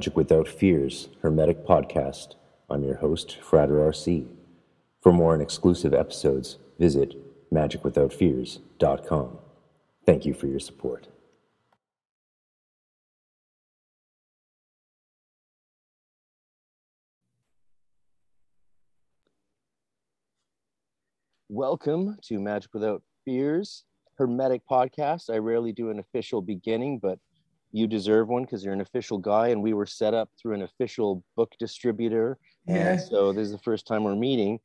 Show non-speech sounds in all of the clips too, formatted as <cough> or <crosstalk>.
Magic Without Fears, Hermetic Podcast. I'm your host, Frater RC. For more and exclusive episodes, visit magicwithoutfears.com. Thank you for your support. Welcome to Magic Without Fears, Hermetic Podcast. I rarely do an official beginning, but you deserve one because you're an official guy and we were set up through an official book distributor Yeah. and so this is the first time we're meeting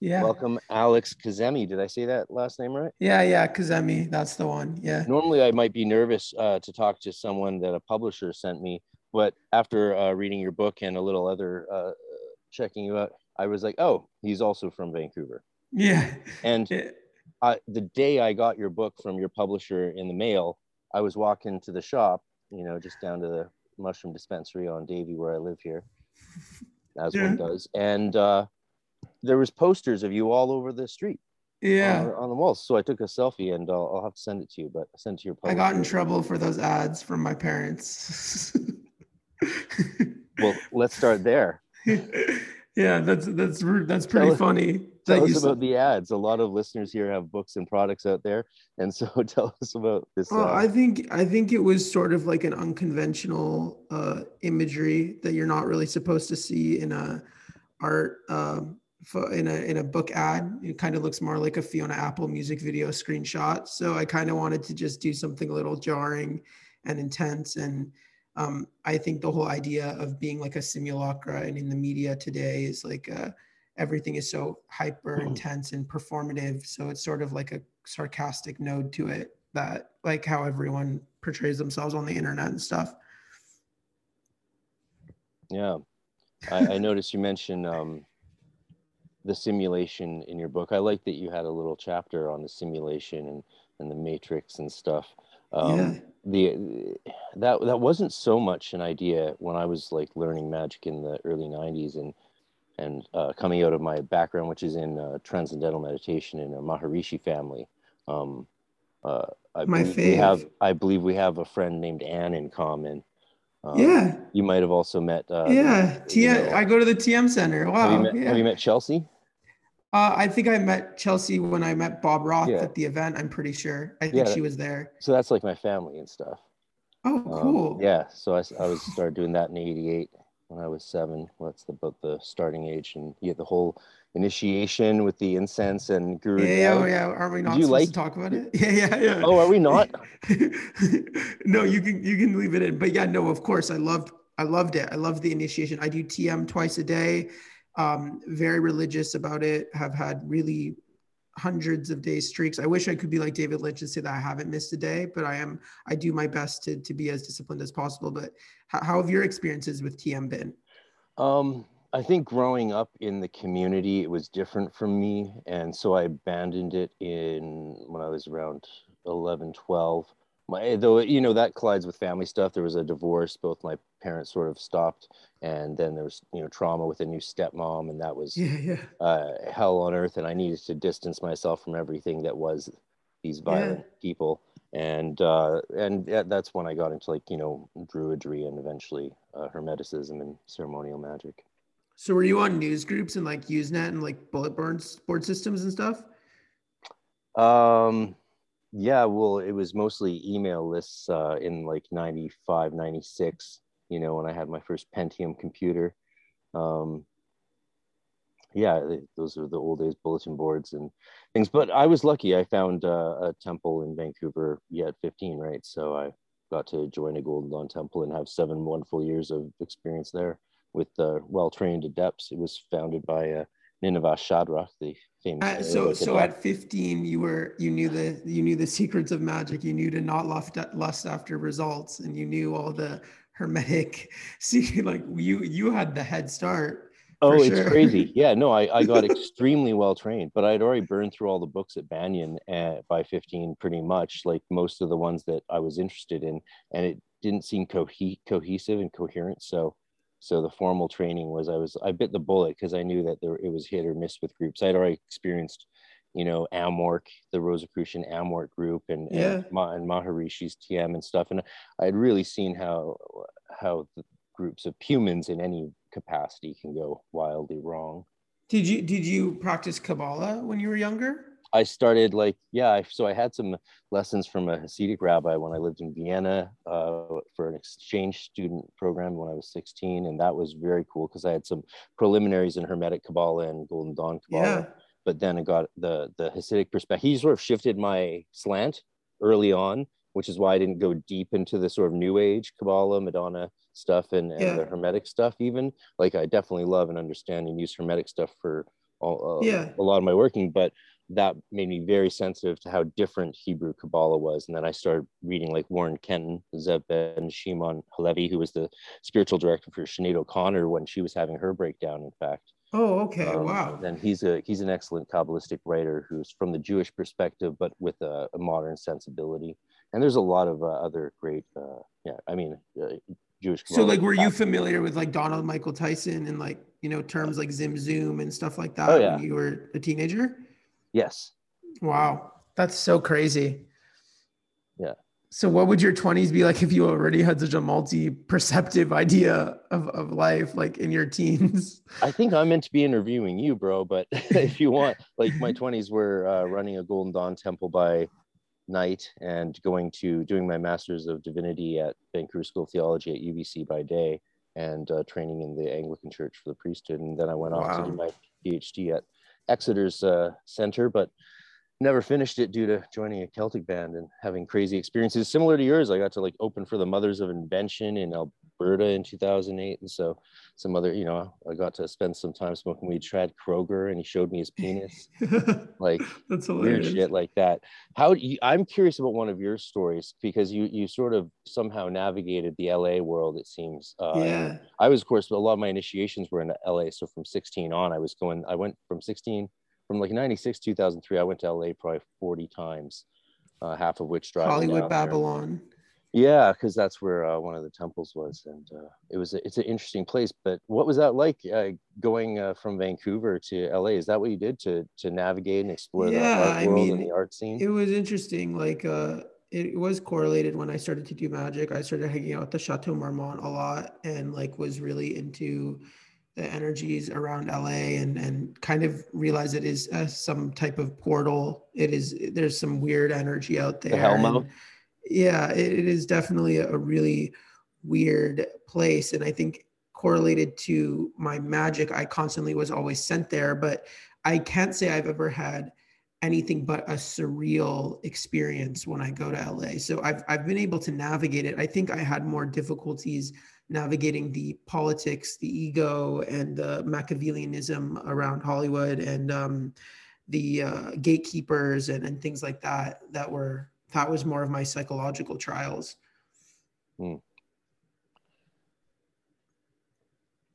Yeah. welcome alex kazemi did i say that last name right Yeah, yeah, Kazemi, that's the one. Yeah. normally i might be nervous uh, to talk to someone that a publisher sent me but after uh, reading your book and a little other uh, checking you out i was like oh he's also from vancouver Yeah. and Yeah. uh, the day i got your book from your publisher in the mail i was walking to the shop you know just down to the mushroom dispensary on davie where i live here <laughs> as Yeah. one does and uh, there was posters of you all over the street Yeah. on, on the walls so i took a selfie and I'll, I'll have to send it to you but send it to your I got in trouble for those ads from my parents. well let's start there <laughs> yeah, that's that's rude. That's Tell pretty us- funny. Tell us about the ads a lot of listeners here have books and products out there and so <laughs> tell us about this Well, uh, I think I think it was sort of like an unconventional uh, imagery that you're not really supposed to see in a art um, in a in a book ad. It kind of looks more like a Fiona Apple music video screenshot. So I kind of wanted to just do something a little jarring and intense. And um, I think the whole idea of being like a simulacra and in the media today is like uh, everything is so hyper intense and performative. So it's sort of like a sarcastic node to it that like how everyone portrays themselves on the internet and stuff. Yeah, I, I <laughs> noticed you mentioned um, the simulation in your book. I like that you had a little chapter on the simulation and, and the matrix and stuff. Um, yeah. The that that wasn't so much an idea when I was like learning magic in the early '90s and and uh, coming out of my background, which is in uh, transcendental meditation in a Maharishi family. Um, uh, I My believe we have, I believe we have a friend named Anne in common. Um, yeah. you might have also met. Uh, yeah. T- you know, I go to the TM Center. Wow. have, you met, yeah. have you met Chelsea? Uh, I think I met Chelsea when I met Bob Roth Yeah. at the event. I'm pretty sure. I think Yeah. she was there. So that's like my family and stuff. Oh, Um, cool. yeah. So I, I was started doing that in '88 when I was seven. Well, that's the, about the starting age, and you get the whole initiation with the incense and guru. Yeah, yeah, oh, yeah. Are we not you supposed like- to talk about it? <laughs> Yeah, yeah, yeah. Oh, are we not? <laughs> no, you can you can leave it in. But yeah, no, of course, I loved I loved it. I loved the initiation. I do TM twice a day. Um, very religious about it. Have had really hundreds of day streaks. I wish I could be like David Lynch and say that I haven't missed a day, but I am. I do my best to to be as disciplined as possible. But how, how have your experiences with TM been? Um, I think growing up in the community, it was different from me. And so I abandoned it in when I was around 11, 12. My though you know that collides with family stuff. There was a divorce. Both my parents sort of stopped. And then there was you know trauma with a new stepmom. And that was yeah yeah. uh, hell on earth. And i needed to distance myself from everything that was these violent yeah. people. And uh and that's when i got into like you know druidry and eventually uh, hermeticism and ceremonial magic. So were you on news groups and like usenet and like bullet board board systems and stuff? Um yeah, well, it was mostly email lists uh, in like 95, 96, you know, when I had my first Pentium computer. Um, yeah, those are the old days bulletin boards and things. But I was lucky. I found uh, a temple in Vancouver yeah, at 15, right? So I got to join a Golden Dawn temple and have seven wonderful years of experience there with uh, well trained adepts. It was founded by uh, Nineveh Shadrach, the famous. Uh, so, so at 15, you were you knew the you knew the secrets of magic. You knew to not lust, lust after results, and you knew all the hermetic. <laughs> See, like you you had the head start. Oh, it's sure. crazy. <laughs> Yeah, no, I, I got extremely well trained, but I'd already burned through all the books at Banyen at, uh, by 15, pretty much like most of the ones that I was interested in. And it didn't seem co- cohesive and coherent. So so the formal training was I was I bit the bullet because I knew that there it was hit or miss with groups. I'd already experienced, you know, Amorc, the Rosicrucian Amorc group, and yeah. and, Ma, and Maharishi's TM and stuff, and I had really seen how how the groups of humans in any capacity can go wildly wrong. Did you did you practice Kabbalah when you were younger? I started like yeah, so I had some lessons from a Hasidic rabbi when I lived in Vienna uh, for an exchange student program when I was 16, and that was very cool because I had some preliminaries in Hermetic Kabbalah and Golden Dawn Kabbalah. Yeah. But then I got the the Hasidic perspective. He sort of shifted my slant early on, which is why I didn't go deep into the sort of New Age Kabbalah, Madonna stuff, and, and yeah. the Hermetic stuff. Even like I definitely love and understand and use Hermetic stuff for all, uh, yeah. a lot of my working, but that made me very sensitive to how different Hebrew Kabbalah was. And then I started reading like Warren Kenton, Zev Ben Shimon Halevi, who was the spiritual director for Sinead O'Connor when she was having her breakdown, in fact. Oh, okay. Um, wow. And he's a he's an excellent Kabbalistic writer who's from the Jewish perspective, but with a, a modern sensibility. And there's a lot of uh, other great, uh, yeah, I mean, uh, Jewish. So, like, were you familiar with like Donald Michael Tyson and like you know terms like Tzimtzum and stuff like that oh, yeah. when you were a teenager? Yes. Wow. That's so crazy. Yeah. So what would your 20s be like if you already had such a multi-perceptive idea of, of life like in your teens? I think I'm meant to be interviewing you, bro, but <laughs> if you want, like my 20s were uh, running a Golden Dawn temple by night and going to doing my master's of divinity at Vancouver School of Theology at UBC by day and uh, training in the Anglican Church for the priesthood. And then I went wow. off to do my PhD at Exeter's uh, center, but never finished it due to joining a Celtic band and having crazy experiences similar to yours. I got to like open for the Mothers of Invention in Alberta in 2008. And so some other, you know, I got to spend some time smoking weed, Chad Kroeger, and he showed me his penis. <laughs> like that's hilarious. weird shit like that. How you, I'm curious about one of your stories because you, you sort of somehow navigated the LA world, it seems. Uh, yeah. I was, of course, a lot of my initiations were in LA. So from 16 on, I was going, I went from 16 from like 96 2003 i went to la probably 40 times uh, half of which driving hollywood babylon there. Yeah because that's where uh, one of the temples was and uh, it was a, it's an interesting place but what was that like uh, going uh, from vancouver to la is that what you did to to navigate and explore yeah, the art I mean, and the art scene it was interesting like uh it was correlated when I started to do magic. I started hanging out at the Chateau Marmont a lot and like was really into the energies around LA and and kind of realize it is uh, some type of portal. It is there's some weird energy out there. The yeah, it, is definitely a really weird place, and I think correlated to my magic, I constantly was always sent there. But I can't say I've ever had anything but a surreal experience when I go to LA. So I've I've been able to navigate it. I think I had more difficulties navigating the politics, the ego, and the Machiavellianism around Hollywood and um, the uh, gatekeepers and, and things like that. That were that was more of my psychological trials. Hmm.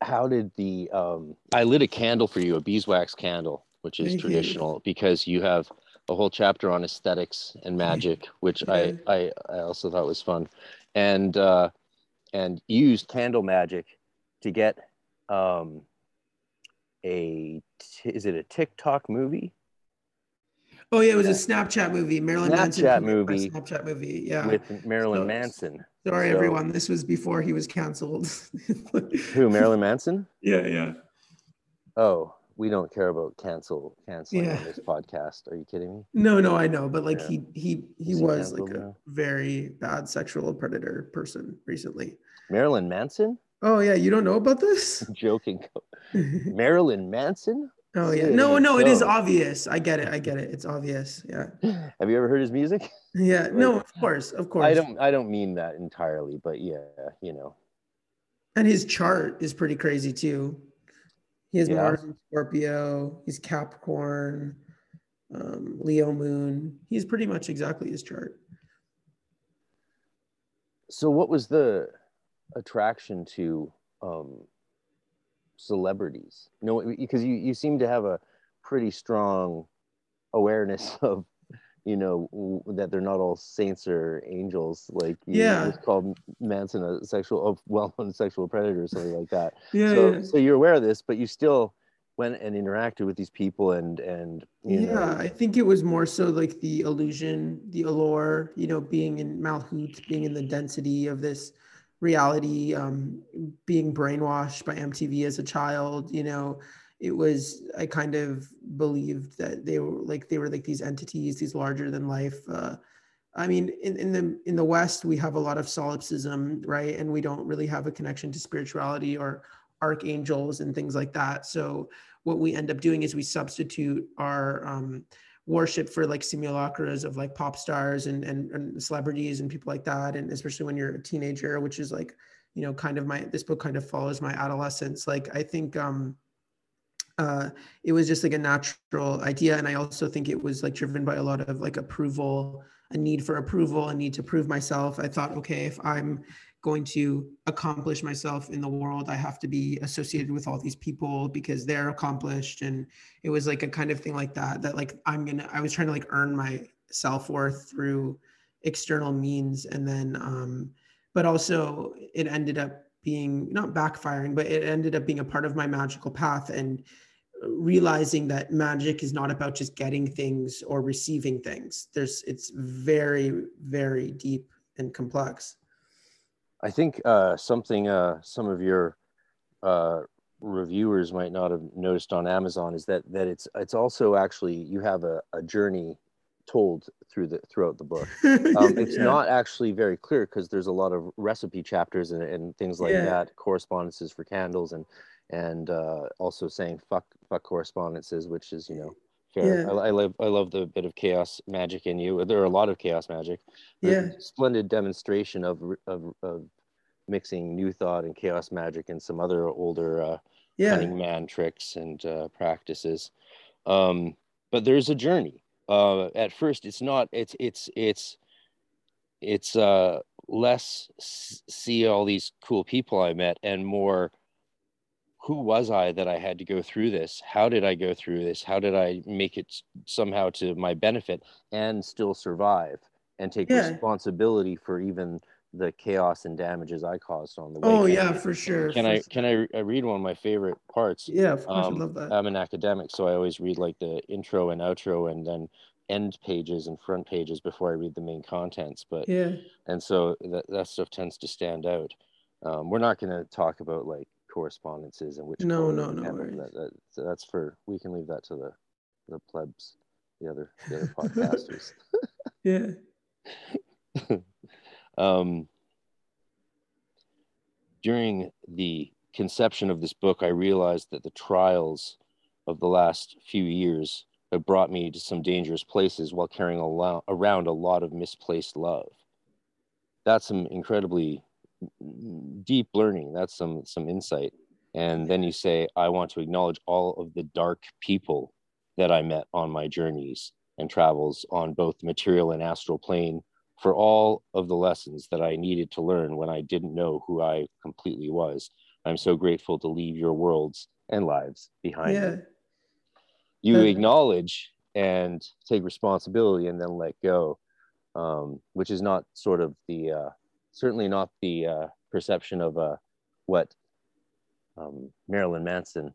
How did the um, I lit a candle for you, a beeswax candle, which is Thank traditional you. because you have a whole chapter on aesthetics and magic, <laughs> which Yeah. I, I I also thought was fun, and uh, and used candle magic to get um, a t- is it a TikTok movie Oh yeah, it was a Snapchat movie. Marilyn Manson. Snapchat premiered movie Snapchat movie. Yeah. with Marilyn So- Manson? Sorry, So- everyone. This was before he was canceled. <laughs> Who Marilyn Manson? Yeah, yeah. Oh, we don't care about cancel canceling Yeah. on this podcast. Are you kidding me? No, no, I know, but like Yeah. he he he Is he was like canceled a now? very bad sexual predator person recently. Marilyn Manson? Oh yeah, you don't know about this? I'm <laughs> joking. <laughs> Marilyn Manson? Oh yeah. No, no, it is obvious. I get it. I get it. It's obvious. Yeah. <laughs> Have you ever heard his music? Yeah. <laughs> No, of course, of course. I don't I don't mean that entirely, but yeah, you know. And his chart is pretty crazy too. He has Yeah. Mars in Scorpio. He's Capricorn, um, Leo Moon. He's pretty much exactly his chart. So what was the attraction to um celebrities? No, because you you seem to have a pretty strong awareness <laughs> of you know that they're not all saints or angels like you Yeah. just called manson a sexual oh, <laughs> a well-known sexual predator or something like that Yeah. so yeah. so you're aware of this but you still went and interacted with these people and and you yeah, know I think it was more so like the illusion, the allure, you know, being in Malhut, being in the density of this reality, um, being brainwashed by MTV as a child, you know, it was I kind of believed that they were like they were like these entities, these larger than life. Uh, I mean, in, in the in the West, we have a lot of solipsism, right? And we don't really have a connection to spirituality or archangels and things like that. So what we end up doing is we substitute our um, worship for like simulacras of like pop stars and, and and celebrities and people like that and especially when you're a teenager which is like you know kind of my this book kind of follows my adolescence. Like i think um uh it was just like a natural idea and i also think it was like driven by a lot of like approval a need for approval a need to prove myself. I thought okay if i'm going to accomplish myself in the world i have to be associated with all these people because they're accomplished. And it was like a kind of thing like that that like i'm gonna i was trying to like earn my self-worth through external means. And then um but also it ended up being not backfiring but it ended up being a part of my magical path and realizing that magic is not about just getting things or receiving things. There's it's very very deep and complex I think uh, something uh, some of your uh, reviewers might not have noticed on Amazon is that that it's it's also actually you have a, a journey told through the throughout the book. <laughs> Um, it's Yeah. not actually very clear because there's a lot of recipe chapters and, and things like Yeah. that, correspondences for candles, and and uh, also saying fuck fuck correspondences, which is you know Yeah. I, I love I love the bit of chaos magic in you. There are a lot of chaos magic. Yeah. splendid demonstration of of, of mixing new thought and chaos magic and some other older uh, yeah cunning man tricks and uh, practices. Um, but there's a journey. Uh, at first, it's not. It's it's it's it's uh, less see all these cool people I met and more. Who was I that I had to go through this? How did I go through this? How did I make it somehow to my benefit and still survive and take Yeah. responsibility for even the chaos and damages I caused on the way? oh Can- yeah for sure Can for I sure. can I, I read one of my favorite parts? yeah of course um, i love that I'm an academic, so I always read like the intro and outro and then end pages and front pages before I read the main contents. But yeah and so that, that stuff tends to stand out. Um, we're not going to talk about like correspondences and which No, no, no. That, that, that's for we can leave that to the the plebs, the other the other podcasters. <laughs> <laughs> yeah um, during the conception of this book, I realized that the trials of the last few years have brought me to some dangerous places while carrying a lo- around a lot of misplaced love. That's some incredibly deep learning. That's some some insight. And then you say, I want to acknowledge all of the dark people that I met on my journeys and travels on both the material and astral plane for all of the lessons that I needed to learn when I didn't know who I completely was. I'm so grateful to leave your worlds and lives behind. yeah You acknowledge and take responsibility and then let go, um, which is not sort of the uh, certainly not the uh, perception of uh, what um, Marilyn Manson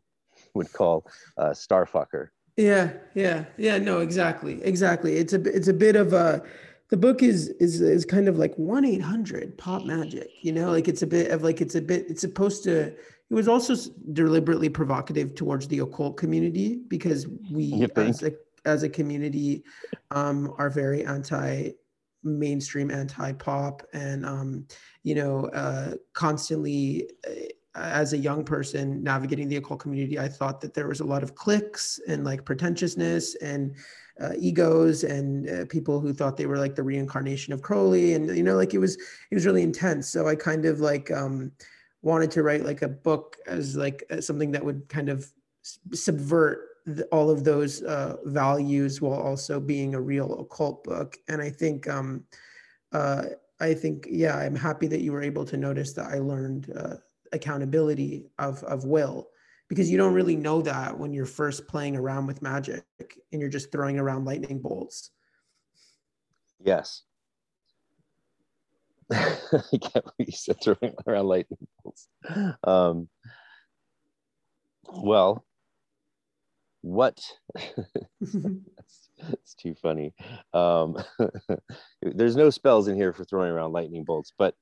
would call a uh, starfucker. Yeah, yeah, yeah. No, exactly, exactly. It's a it's a bit of a the book is is is kind of like one eight hundred pop magic. You know, like it's a bit of like it's a bit. It's supposed to. It was also deliberately provocative towards the occult community because we as a as a community um, are very anti mainstream anti pop and um, you know uh, constantly uh, as a young person navigating the occult community, I thought that there was a lot of cliques and like pretentiousness and uh, egos and uh, people who thought they were like the reincarnation of Crowley, and you know, like it was it was really intense. So I kind of like um, wanted to write like a book as like something that would kind of subvert the, all of those uh, values while also being a real occult book. And I think um, uh, I think yeah, I'm happy that you were able to notice that I learned uh, accountability of of will because you don't really know that when you're first playing around with magic and you're just throwing around lightning bolts. Yes. <laughs> I can't believe you said throwing around lightning bolts. Um, well, what? <laughs> <laughs> it's too funny. Um, <laughs> there's no spells in here for throwing around lightning bolts, but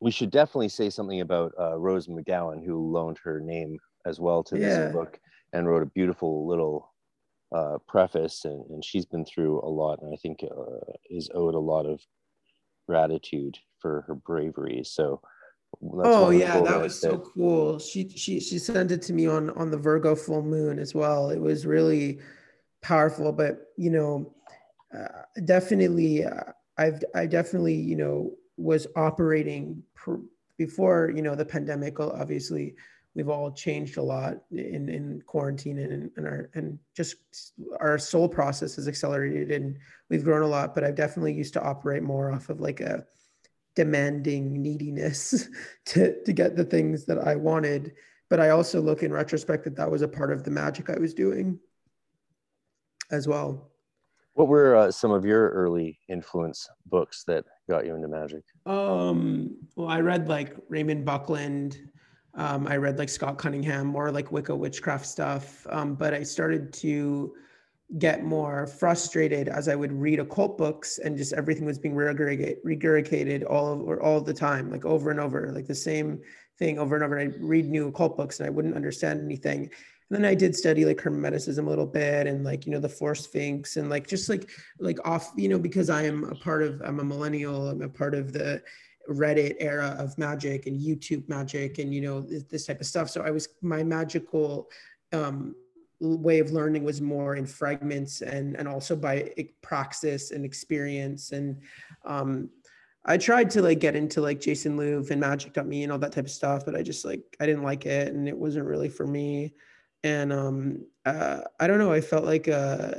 we should definitely say something about uh, Rose McGowan, who loaned her name as well to this yeah. book and wrote a beautiful little uh, preface. And, and, she's been through a lot, and I think uh, is owed a lot of gratitude for her bravery. So. Oh yeah, that was so cool. She she she sent it to me on on the Virgo full moon as well. It was really powerful. But you know, uh, definitely, uh, I've I definitely you know was operating pr- before you know the pandemic obviously we've all changed a lot in, in quarantine and, and our and just our soul process has accelerated and we've grown a lot but i've definitely used to operate more off of like a demanding neediness <laughs> to to get the things that i wanted but i also look in retrospect that that was a part of the magic i was doing as well what were uh, some of your early influence books that got you into magic? Um, well, I read like Raymond Buckland. Um, I read like Scott Cunningham, more like Wicca witchcraft stuff. Um, but I started to get more frustrated as I would read occult books and just everything was being regurgitated all of, or all the time, like over and over, like the same thing over and over. And I read new occult books and I wouldn't understand anything. And then I did study like hermeticism a little bit and like, you know, the four sphinx and like just like like off, you know, because I am a part of I'm a millennial, I'm a part of the Reddit era of magic and YouTube magic and you know this type of stuff. So I was my magical um way of learning was more in fragments and and also by praxis and experience and um I tried to like get into like Jason Louv and Magic Me and all that type of stuff, but I just like I didn't like it and it wasn't really for me and um, uh, I don't know. I felt like uh,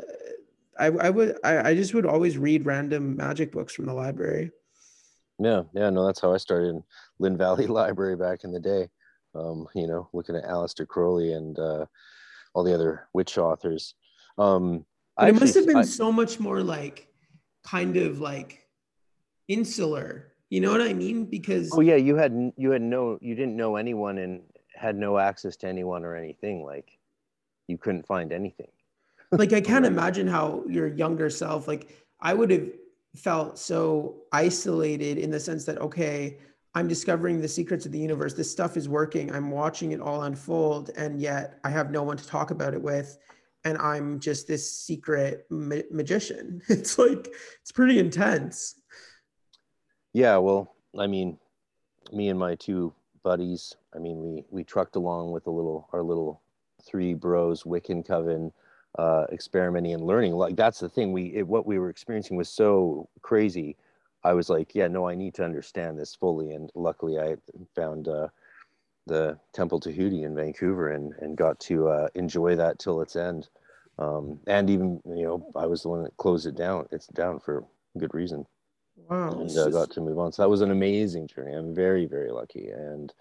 I, I would I, I just would always read random magic books from the library. Yeah, yeah, no, that's how I started in Lynn Valley <laughs> Library back in the day. Um, you know, looking at Aleister Crowley and uh, all the other witch authors. Um, it must have been I, so much more like kind of like insular. You know what I mean? Because oh yeah, you had you had no you didn't know anyone and had no access to anyone or anything like you couldn't find anything <laughs> like i can't imagine how your younger self like i would have felt so isolated in the sense that okay i'm discovering the secrets of the universe this stuff is working i'm watching it all unfold and yet i have no one to talk about it with and i'm just this secret ma- magician <laughs> it's like it's pretty intense yeah well i mean me and my two buddies. I mean, we we trucked along with a little our little three bros Wiccan coven, uh, experimenting and learning. Like that's the thing. We it, what we were experiencing was so crazy. I was like, yeah, no, I need to understand this fully. And luckily, I found uh, the Temple Tahuti in Vancouver and and got to uh, enjoy that till its end. Um, and even you know, I was the one that closed it down. It's down for good reason. Wow. And uh, got to move on. So that was an amazing journey. I'm very, very lucky. And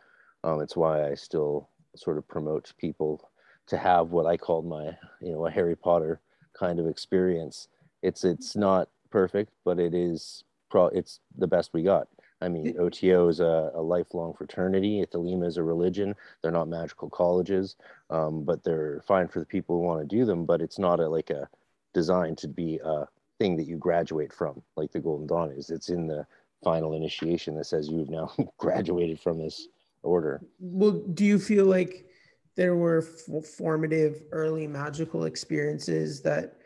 um, it's why I still sort of promote people to have what I called my, you know, a Harry Potter kind of experience. It's it's not perfect, but it is pro. It's the best we got. I mean, OTO is a, a lifelong fraternity. Thelema is a religion. They're not magical colleges, um, but they're fine for the people who want to do them. But it's not a, like a designed to be a thing that you graduate from, like the Golden Dawn is. It's in the final initiation that says you've now <laughs> graduated from this order. Well, do you feel like there were f- formative early magical experiences that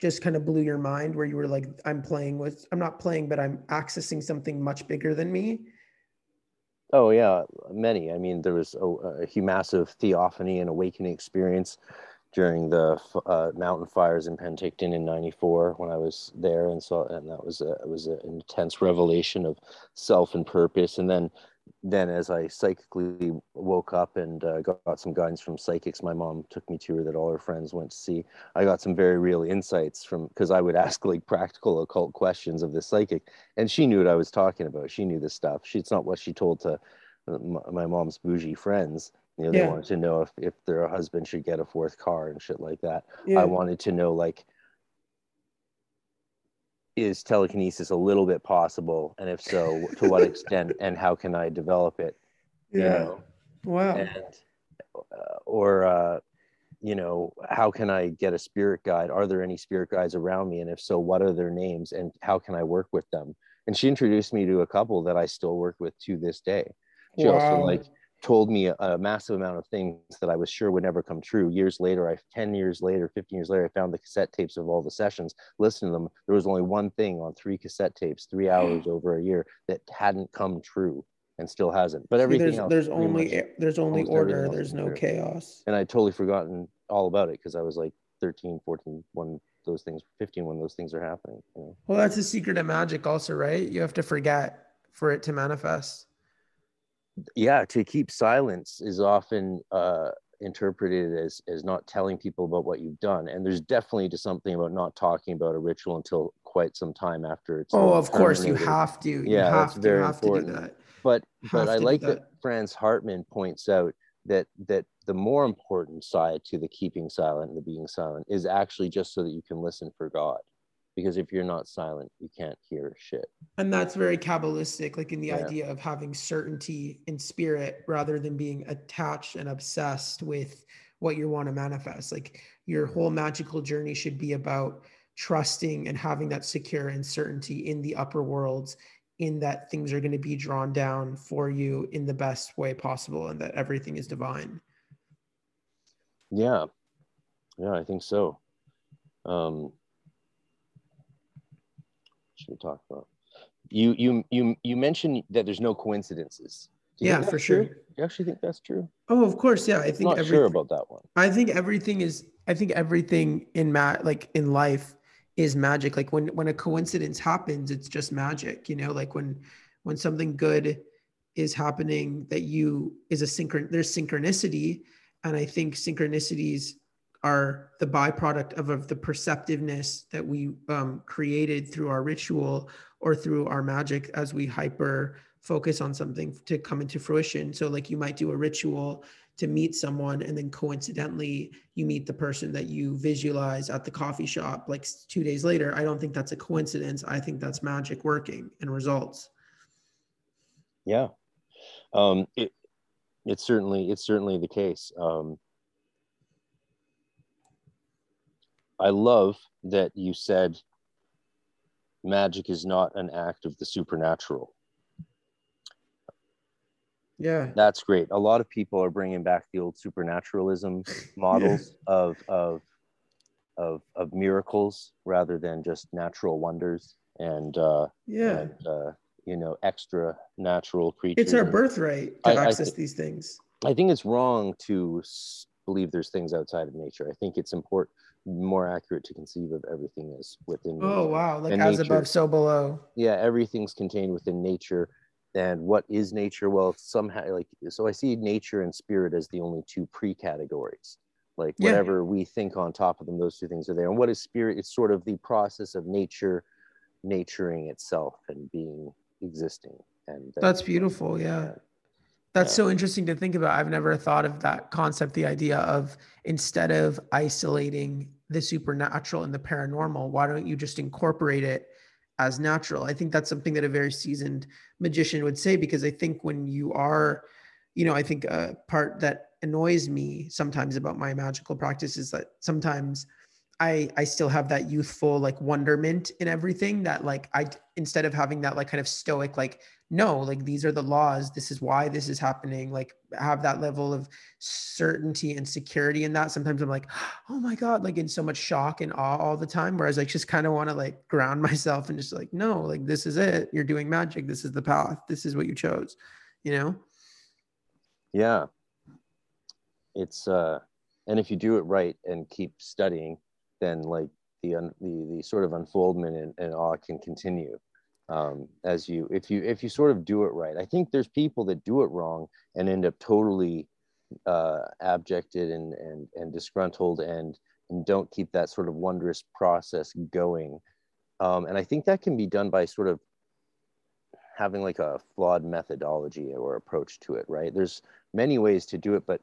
just kind of blew your mind where you were like i'm playing with i'm not playing but i'm accessing something much bigger than me oh yeah many. I mean there was a, a massive theophany and awakening experience during the uh, mountain fires in penticton in 94 when i was there and so and that was a, it was an intense revelation of self and purpose. And then then as I psychically woke up and uh, got, got, some guidance from psychics my mom took me to her that all her friends went to see, I got some very real insights from because I would <laughs> ask like practical occult questions of the psychic, and she knew what I was talking about. She knew this stuff. She, it's not what she told to uh, my mom's bougie friends. You know, they yeah. wanted to know if, if their husband should get a fourth car and shit like that. Yeah. I wanted to know like is telekinesis a little bit possible? And if so to what extent and how can i develop it yeah. you know? wow. And, uh, or uh, you know how can i get a spirit guide? Are there any spirit guides around me? And if so what are their names? And how can i work with them? And she introduced me to a couple that i still work with to this day. She wow. also like told me a, a, massive amount of things that I was sure would never come true. Years later, I 10 years later, 15 years later, I found the cassette tapes of all the sessions, listened to them. There was only one thing on three cassette tapes, three hours over a year that hadn't come true and still hasn't. But everything there's, else, there's only there's only order, there's no chaos. And I totally forgotten all about it because I was like 13, 14 when those things 15 when those things are happening. You know? Well, that's the secret of magic also, right? You have to forget for it to manifest yeah to keep silence is often uh, interpreted as as not telling people about what you've done and there's definitely just something about not talking about a ritual until quite some time after it's oh of course you have to you yeah have that's to, very important that. but but i like that. that franz hartmann points out that that the more important side to the keeping silent and the being silent is actually just so that you can listen for god because if you're not silent you can't hear shit. And that's very kabbalistic like in the yeah. idea of having certainty in spirit rather than being attached and obsessed with what you want to manifest. Like your whole magical journey should be about trusting and having that secure and certainty in the upper worlds in that things are going to be drawn down for you in the best way possible and that everything is divine. Yeah. Yeah i think so. Um should we talk about? You you you you mentioned that there's no coincidences. Yeah, for sure. True? You actually think that's true? Oh, of course. Yeah, I think. I'm not sure about that one. I think everything is. I think everything in mat like in life is magic. Like when when a coincidence happens, it's just magic. You know, like when when something good is happening that you is a synchron. There's synchronicity, and I think synchronicities are the byproduct of, of the perceptiveness that we um, created through our ritual or through our magic as we hyper focus on something to come into fruition. So, like, you might do a ritual to meet someone, and then coincidentally, you meet the person that you visualize at the coffee shop like two days later. I don't think that's a coincidence. I think that's magic working and results. Yeah. Um, it, it's certainly it's certainly the case. Um, I love that you said magic is not an act of the supernatural. Yeah. That's great. A lot of people are bringing back the old supernaturalism <laughs> models yeah. of, of, of, of miracles rather than just natural wonders and, uh, yeah. And, uh, you know, extra natural creatures. It's our birthright to I, access I th- these things. I think it's wrong to believe there's things outside of nature. I think it's important more accurate to conceive of everything as within oh nature. wow like and as nature, above so below. Yeah everything's contained within nature. And what is nature? Well somehow like so i see nature and spirit as the only two pre-categories. Like yeah. whatever we think on top of them those two things are there. And what is spirit? It's sort of the process of nature naturing itself and being existing. And uh, that's beautiful yeah That's yeah. so interesting to think about. I've never thought of that concept, the idea of instead of isolating the supernatural and the paranormal, why don't you just incorporate it as natural? I think that's something that a very seasoned magician would say, because I think when you are, you know, I think a part that annoys me sometimes about my magical practice is that sometimes I I still have that youthful like wonderment in everything that like I instead of having that like kind of stoic like no like these are the laws. This is why this is happening. Like have that level of certainty and security in that. Sometimes I'm like oh my god like in so much shock and awe all the time whereas I just kind of want to like ground <laughs> myself and just like no like this is it. You're doing magic. This is the path. This is what you chose you know? Yeah. It's uh and if you do it right and keep studying then like the the, the sort of unfoldment and, and awe can continue um, as you if you if you sort of do it right. I think there's people that do it wrong and end up totally uh, abjected and and and disgruntled and and don't keep that sort of wondrous process going. Um, and I think that can be done by sort of having like a flawed methodology or approach to it, right? There's many ways to do it, but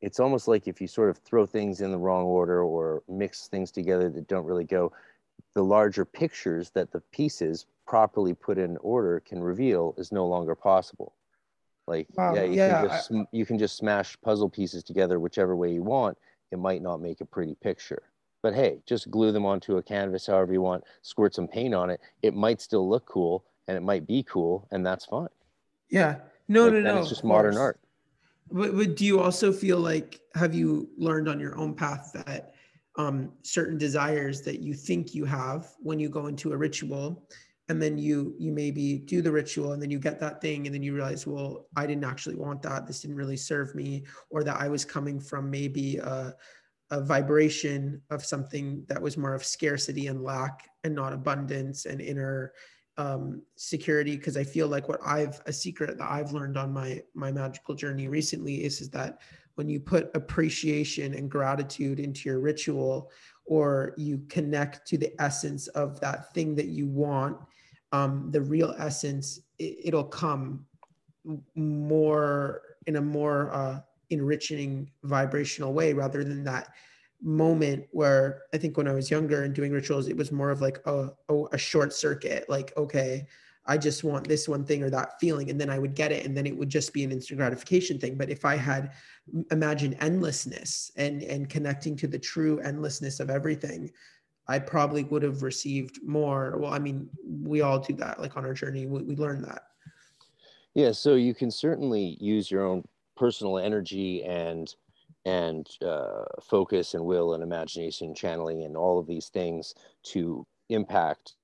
it's almost like if you sort of throw things in the wrong order or mix things together that don't really go, the larger pictures that the pieces properly put in order can reveal is no longer possible. Like, wow, yeah, you, yeah, can just, I, you can just smash puzzle pieces together whichever way you want. It might not make a pretty picture. But hey, just glue them onto a canvas however you want, squirt some paint on it. It might still look cool and it might be cool, and that's fine. Yeah. No, like, no, no. It's just modern art. But, but do you also feel like have you learned on your own path that um, certain desires that you think you have when you go into a ritual, and then you you maybe do the ritual and then you get that thing and then you realize well I didn't actually want that. This didn't really serve me or that I was coming from maybe a, a vibration of something that was more of scarcity and lack and not abundance and inner um, security. Because I feel like what I've a secret that I've learned on my my magical journey recently is is that when you put appreciation and gratitude into your ritual or you connect to the essence of that thing that you want um, the real essence it, will come more in a more uh, enriching vibrational way rather than that moment where I think when I was younger and doing rituals, it was more of like a, a, a, short circuit, like, okay, I just want this one thing or that feeling. And then I would get it and then it would just be an instant gratification thing. But if I had imagined endlessness and, and connecting to the true endlessness of everything, I probably would have received more. Well, I mean, we all do that, like on our journey, we, we learn that. Yeah. So you can certainly use your own personal energy and and uh, focus and will and imagination channeling and all of these things to impact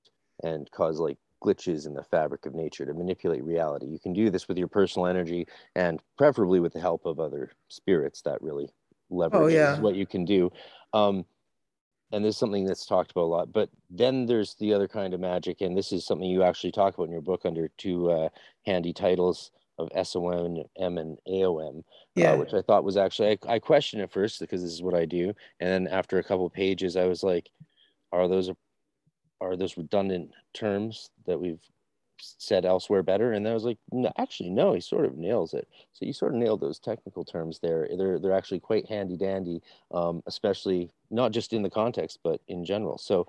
and cause like glitches in the fabric of nature to manipulate reality. You can do this with your personal energy and preferably with the help of other spirits that really leverage oh, yeah. what you can do. Um, and there's something that's talked about a lot. But then there's the other kind of magic, and this is something you actually talk about in your book under two uh, handy titles of SOM and AOM, uh, yeah. Uh, which I thought was actually I, I questioned at first because this is what I do, and then after a couple pages, I was like, "Are those are those redundant terms that we've said elsewhere better?" And I was like, "No, actually, no. He sort of nails it. So you sort of nailed those technical terms there. They're they're actually quite handy dandy, um, especially not just in the context but in general. So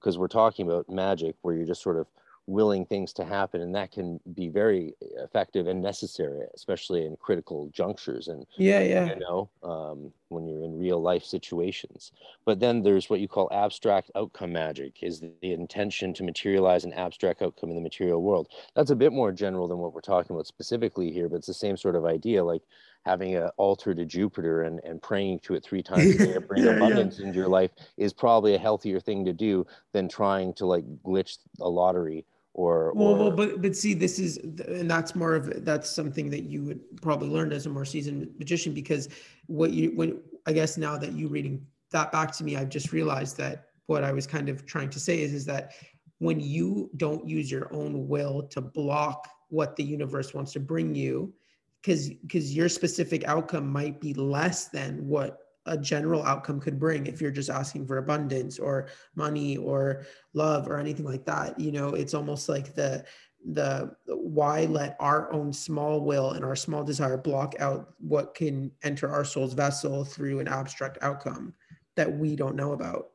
because we're talking about magic, where you're just sort of willing things to happen and that can be very effective and necessary especially in critical junctures and yeah yeah. you know um, when you're in real life situations. But then there's what you call abstract outcome magic is the intention to materialize an abstract outcome in the material world. That's a bit more general than what we're talking about specifically here but it's the same sort of idea like having an altar to Jupiter and, and praying to it three <laughs> times a day to bring yeah, abundance yeah. into your life is probably a healthier thing to do than trying to like glitch a lottery or, well, or... well but but see this is and that's more of that's something that you would probably learn as a more seasoned magician because what you when i guess now that you reading that back to me i've just realized that what i was kind of trying to say is is that when you don't use your own will to block what the universe wants to bring you because because your specific outcome might be less than what a general outcome could bring if you're just asking for abundance or money or love or anything like that you know it's almost like the the why let our own small will and our small desire block out what can enter our soul's vessel through an abstract outcome that we don't know about.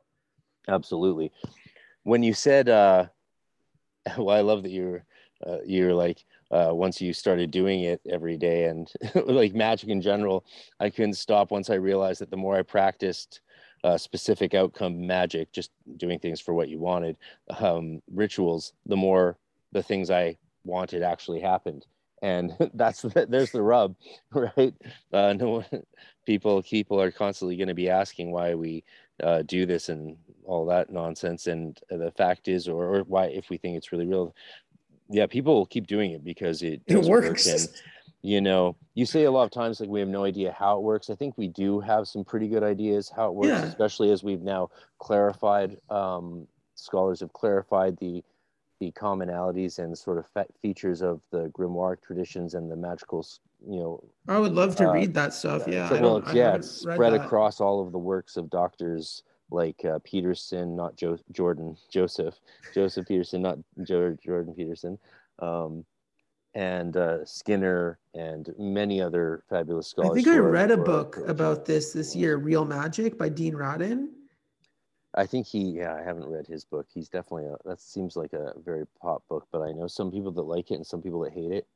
Absolutely. When you said uh <laughs> well i love that you're uh, you're like uh, once you started doing it every day and <laughs> like magic in general i couldn't stop once i realized that the more i practiced uh, specific outcome magic just doing things for what you wanted um, rituals the more the things i wanted actually happened. And <laughs> that's the, there's the rub <laughs> right? Uh, no people people are constantly going to be asking why we uh, do this and all that nonsense. And the fact is or, or why if we think it's really real yeah, people will keep doing it because it, it works. Work. And, you know, you say a lot of times like we have no idea how it works. I think we do have some pretty good ideas how it works, yeah. especially as we've now clarified. Um, scholars have clarified the the commonalities and sort of features of the grimoire traditions and the magical you know i would love to uh, read that stuff yeah so, well yeah it's spread that. across all of the works of doctors like uh, Peterson, not jo- Jordan, Joseph, Joseph Peterson, not jo- Jordan Peterson, um, and uh, Skinner, and many other fabulous scholars. I think I read a book about this this year, Real Magic by Dean Radin. I think he, yeah, I haven't read his book. He's definitely a, that seems like a very pop book, but I know some people that like it and some people that hate it.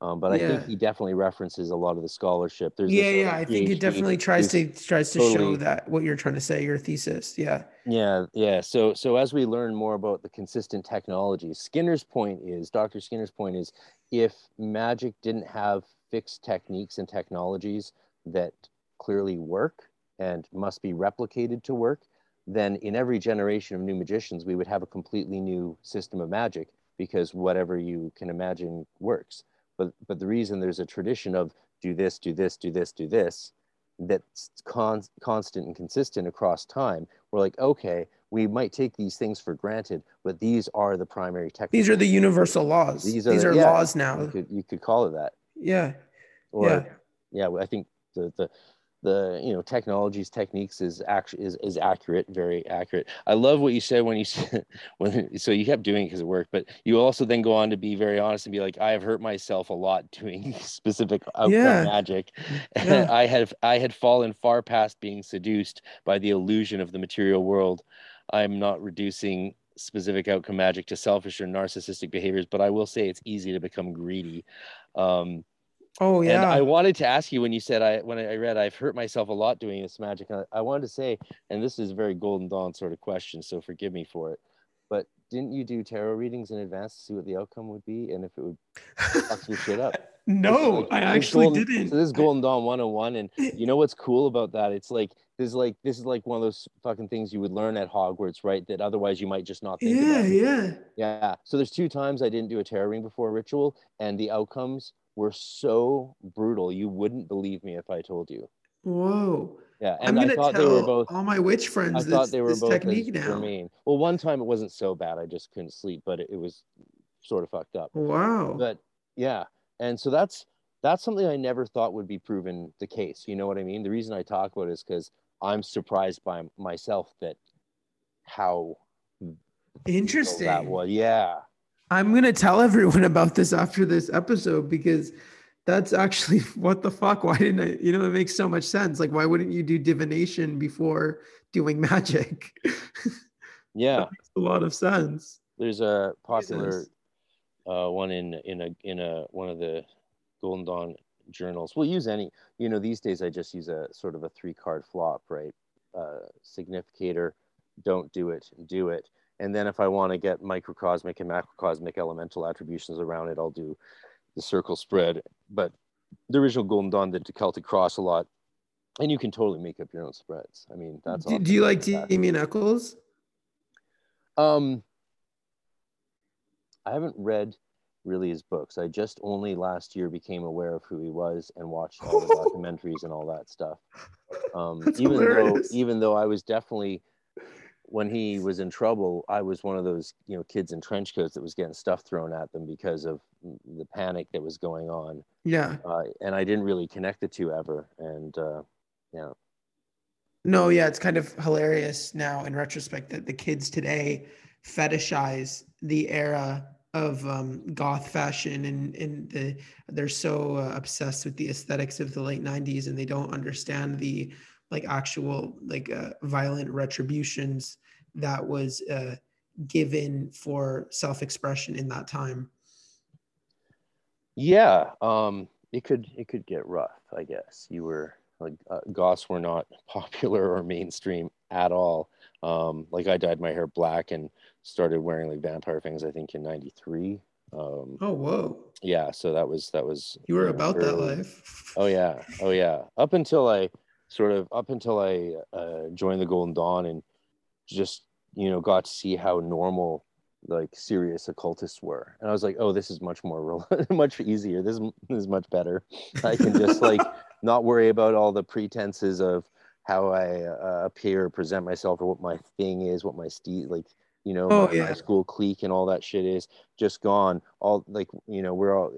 Um, but yeah. I think he definitely references a lot of the scholarship. There's yeah, yeah. I think it definitely tries to tries to totally, show that what you're trying to say, your thesis. Yeah. Yeah, yeah. So so as we learn more about the consistent technology, Skinner's point is Dr. Skinner's point is if magic didn't have fixed techniques and technologies that clearly work and must be replicated to work, then in every generation of new magicians, we would have a completely new system of magic because whatever you can imagine works. But but the reason there's a tradition of do this, do this, do this, do this, that's con- constant and consistent across time. We're like, okay, we might take these things for granted, but these are the primary techniques. These are the universal laws. These are, these the, are yeah, laws now. You could, you could call it that. Yeah. Or, yeah. Yeah. I think the, the, the you know technologies techniques is actually is, is accurate very accurate i love what you said when you <laughs> said when so you kept doing it because it worked but you also then go on to be very honest and be like i have hurt myself a lot <laughs> doing specific outcome yeah. magic <laughs> yeah. i had i had fallen far past being seduced by the illusion of the material world i'm not reducing specific outcome magic to selfish or narcissistic behaviors but i will say it's easy to become greedy um, Oh yeah. And I wanted to ask you when you said I when I read I've hurt myself a lot doing this magic. I, I wanted to say, and this is a very golden dawn sort of question, so forgive me for it. But didn't you do tarot readings in advance to see what the outcome would be and if it would fuck your shit up? <laughs> no, like, I actually golden, didn't. So this is Golden Dawn 101. And eh. you know what's cool about that? It's like this is like this is like one of those fucking things you would learn at Hogwarts, right? That otherwise you might just not think Yeah, yeah. Yeah. So there's two times I didn't do a tarot reading before a ritual, and the outcomes were so brutal. You wouldn't believe me if I told you. Whoa. Yeah, and I thought they were both all my witch friends. I this, thought they were both technique now. Mean. Well, one time it wasn't so bad. I just couldn't sleep, but it, it was sort of fucked up. Wow. But yeah, and so that's that's something I never thought would be proven the case. You know what I mean? The reason I talk about it is because I'm surprised by myself that how interesting that was. Yeah, I'm gonna tell everyone <laughs> about this after this episode because that's actually <laughs> what the fuck. Why didn't I? You know, it makes so much sense. Like, why wouldn't you do divination before doing <laughs> magic? Yeah, a lot of sense. There's a popular uh, one in in a in a one of the Golden Dawn journals. We'll use any. You know, these days I just use a sort of a three card flop, right? Uh, significator, don't do it, do it and then if I want to get microcosmic and macrocosmic elemental attributions around it, I'll do the circle spread. But the original Golden Dawn did the Celtic Cross a lot. And you can totally make up your own spreads. I mean, that's Do, do you like Damien Echols? Um, I haven't read really his books. I just only last year became aware of who he was and watched all the <laughs> documentaries and all that stuff. Um, even hilarious. though, even though I was definitely when he was in trouble, I was one of those you know kids in trench coats that was getting stuff thrown at them because of the panic that was going on. Yeah, uh, and I didn't really connect the two ever, and uh, yeah. No, yeah, it's kind of hilarious now in retrospect that the kids today fetishize the era of um, goth fashion and and the, they're so uh, obsessed with the aesthetics of the late 90s and they don't understand the like actual like uh, violent retributions that was uh, given for self-expression in that time? Yeah um it could it could get rough i guess. You were like uh, goths were not <laughs> popular or mainstream at all. Um like i dyed my hair black and started wearing like vampire things i think in 93 um oh whoa. yeah so that was that was you were about that life. Oh yeah. Oh yeah. Up until i sort of up until i uh, joined the golden dawn and just you know got to see how normal like serious occultists were. And i was like oh this is much more <laughs> much easier. This, this is much better. I can just like <laughs> not worry about all the pretenses of how i uh, appear present myself or what my thing is what my steed like you know oh, my, yeah. my, school clique and all that shit is. Just gone. All like you know we're all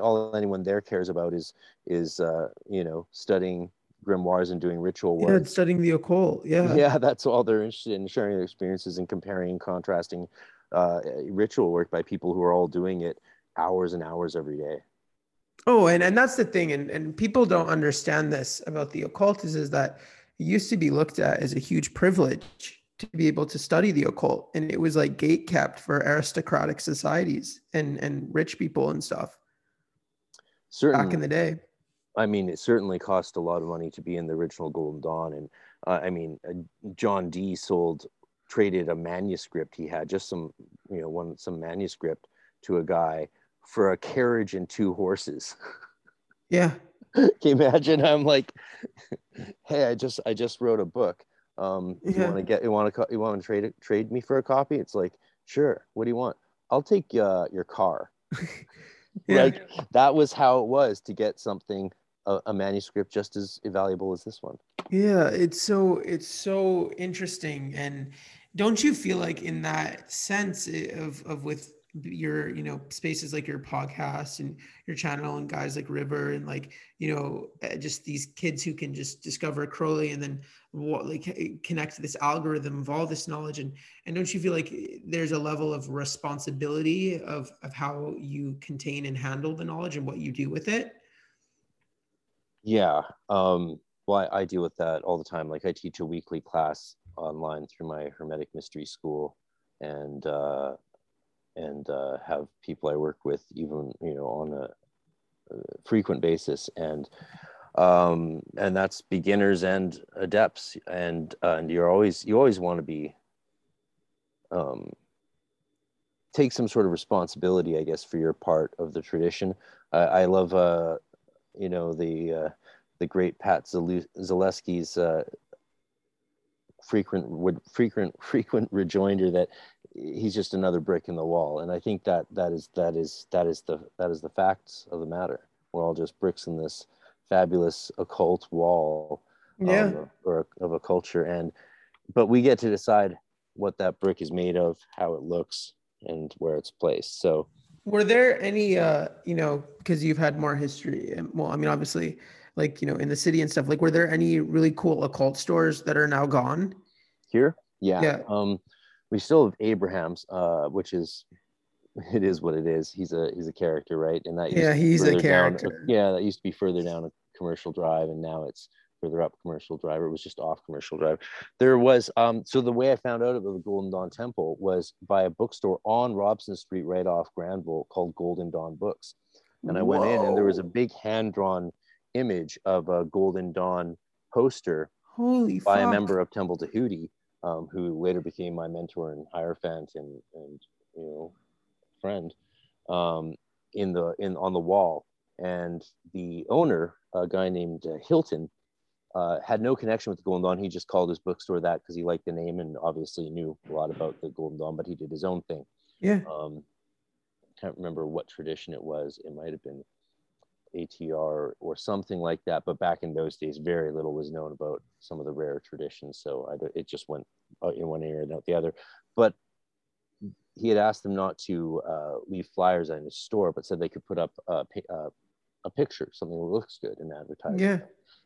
all anyone there cares about is is uh you know studying grimoires and doing ritual work yeah studying the occult yeah <laughs> yeah that's all they're interested in sharing their experiences and comparing and contrasting uh, ritual work by people who are all doing it hours and hours every day. Oh, and, and that's the thing. And, and people don't understand this about the occult is, is that it used to be looked at as a huge privilege to be able to study the occult. And it was like gate kept for aristocratic societies and, and rich people and stuff. Certainly. Back in the day. I mean, it certainly cost a lot of money to be in the original Golden Dawn. And uh, I mean, uh, John Dee sold traded a manuscript he had, just some, you know, one some manuscript to a guy for a carriage and two horses. <laughs> Yeah. Can you imagine? I'm like, hey, I just I just wrote a book. Um, yeah. you want to get you want to you want to trade trade me for a copy? It's like, sure. What do you want? I'll take uh, your car. <laughs> yeah. Like that was how it was to get something a, a, manuscript just as valuable as this one. Yeah, it's so it's so interesting. And don't you feel like in that sense of of with your you know spaces like your podcast and your channel and guys like river and like you know eh, just these kids who can just discover crowley and then what like connect to this algorithm of all this knowledge. And and don't you feel like eh, there's a level of responsibility of of how you contain and handle the knowledge and what you do with it yeah um well I, I deal with that all the time. Like i teach a weekly class online through my Hermetic Mystery School, and uh, and uh, have people I work with even you know on a, a frequent basis, and um, and that's beginners and adepts, and uh, and you're always you always want to be um, take some sort of responsibility, I guess, for your part of the tradition. I love, uh, you know, the uh, the great Pat Zalewski's uh, frequent would frequent <laughs> frequent rejoinder that he's just another brick in the wall. And i think that that is that is that is the that is the facts of the matter. We're all just bricks in this fabulous occult wall yeah. um, or of a culture. And but we get to decide what that brick is made of how it looks and where it's placed. So were there any uh you know because you've had more history well i mean obviously like you know in the city and stuff like were there any really cool occult stores that are now gone? Here? Yeah, yeah. um we still have abraham's uh which is <laughs> it is what it is. He's a he's a character right? And that yeah he's a character down, yeah that used to be further down a commercial drive and now it's further up commercial drive it was just off commercial drive there was um so the way i found out about the golden dawn temple was by a bookstore on robson street right off granville called golden dawn books and i Whoa. went in and there was a big hand drawn image of a Golden Dawn poster Holy by fuck. a member of Temple Tahuti, um, who later became my mentor and hierophant and and you know friend um, in the in on the wall. And the owner, a guy named uh, Hilton, uh, had no connection with the Golden Dawn. He just called his bookstore that because he liked the name and obviously knew a lot about the Golden Dawn, but he did his own thing. Yeah. Um, can't remember what tradition it was. It might have been ATR or something like that. But back in those days, very little was known about some of the rare traditions. So I, it just went in one ear and out the other. But he had asked them not to uh, leave flyers in his store, but said they could put up a, a, a picture, something that looks good in advertising. Yeah.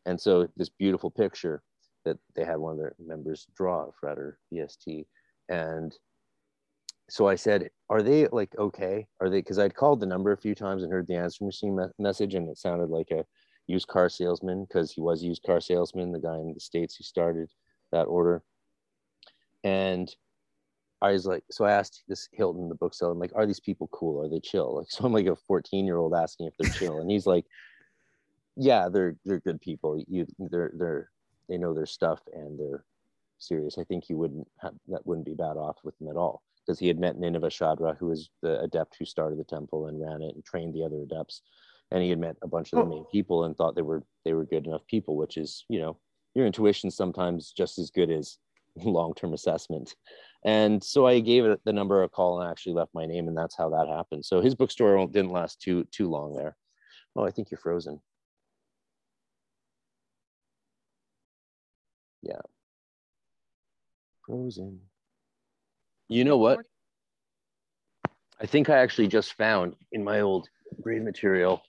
And so this beautiful picture that they had one of their members draw, Frater BST, and so I said, "Are they like okay? Are they?" Because I'd called the number a few times and heard the answering machine me- message, and it sounded like a used car salesman because he was used car salesman, the guy in the states who started that order. And I was like, so I asked this Hilton, the bookseller, I'm like, are these people cool? Are they chill? Like, <laughs> so I'm like a 14 year old asking if they're chill, and he's like, yeah, they're they're good people. You they're they're they know their stuff and they're serious. I think you wouldn't have, that wouldn't be bad off with them at all because he had met Nineveh Shadrach, who was the adept who started the temple and ran it and trained the other adepts, and he had met a bunch of the oh. main people and thought they were they were good enough people, which is you know your intuition sometimes just as good as <laughs> long term assessment. And so I gave it the number a call and actually left my name, and that's how that happened. So his bookstore didn't last too too long there. Oh, I think you're frozen. Yeah. Frozen. You know what? I think I actually just found in my old grade material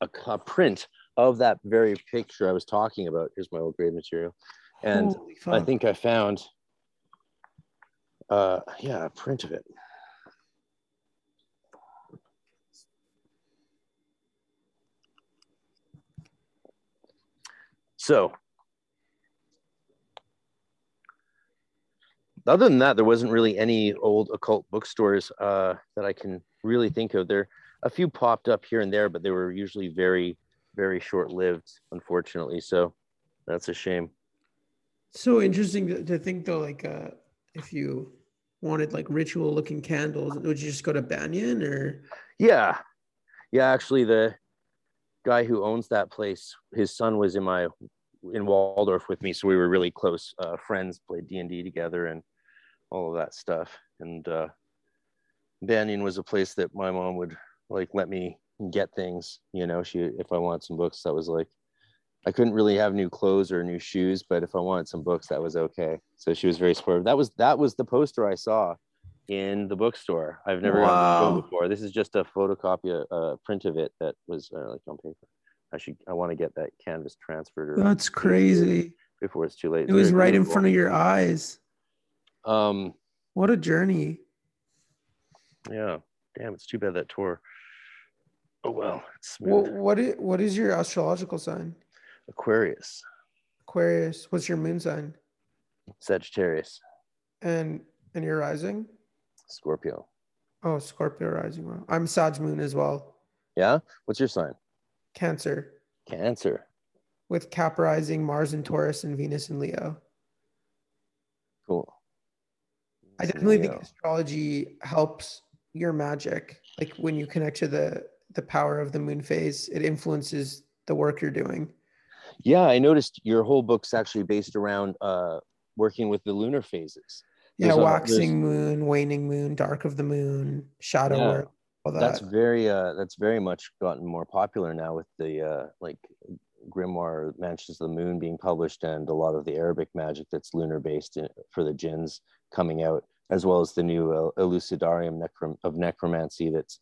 a, a print of that very picture I was talking about. Here's my old grade material. And I think I found, uh, yeah, a print of it. So other than that, there wasn't really any old occult bookstores uh, that I can really think of. There, a few popped up here and there, but they were usually very, very short-lived, unfortunately. So that's a shame. So interesting to, to think, though. Like, uh, if you wanted like ritual-looking candles, would you just go to Banyen or? Yeah, yeah. Actually, the guy who owns that place, his son was in my in Waldorf with me, so we were really close uh, friends. Played D and D together, and all of that stuff. And uh, Banyen was a place that my mom would like let me get things. You know, she if I wanted some books, that was like I couldn't really have new clothes or new shoes, but if I wanted some books, that was okay. So she was very supportive. That was that was the poster I saw in the bookstore. I've never wow. before. This is just a photocopy, a, a print of it that was uh, like on paper. I should I want to get that canvas transferred. That's crazy. Before it's too late. It was right in front of your eyes. Um, what a journey. Yeah. Damn, it's too bad that tour. Oh well. Well, what is what is your astrological sign? Aquarius. Aquarius. What's your moon sign? Sagittarius. And and your rising? Scorpio. Oh, Scorpio rising. Well, I'm Sag moon as well. Yeah. What's your sign? Cancer. Cancer. With Cap rising, Mars and Taurus, and Venus and Leo. Cool. I definitely think astrology helps your magic. Like when you connect to the the power of the moon phase, it influences the work you're doing. Yeah, I noticed your whole book's actually based around uh, working with the lunar phases. There's yeah, waxing moon, waning moon, dark of the moon, shadow yeah, work. All that. That's very uh, that's very much gotten more popular now with the uh, like grimoire Mansions of the Moon being published and a lot of the Arabic magic that's lunar based in, for the jinns coming out, as well as the new uh, Elucidarium necrom- of Necromancy that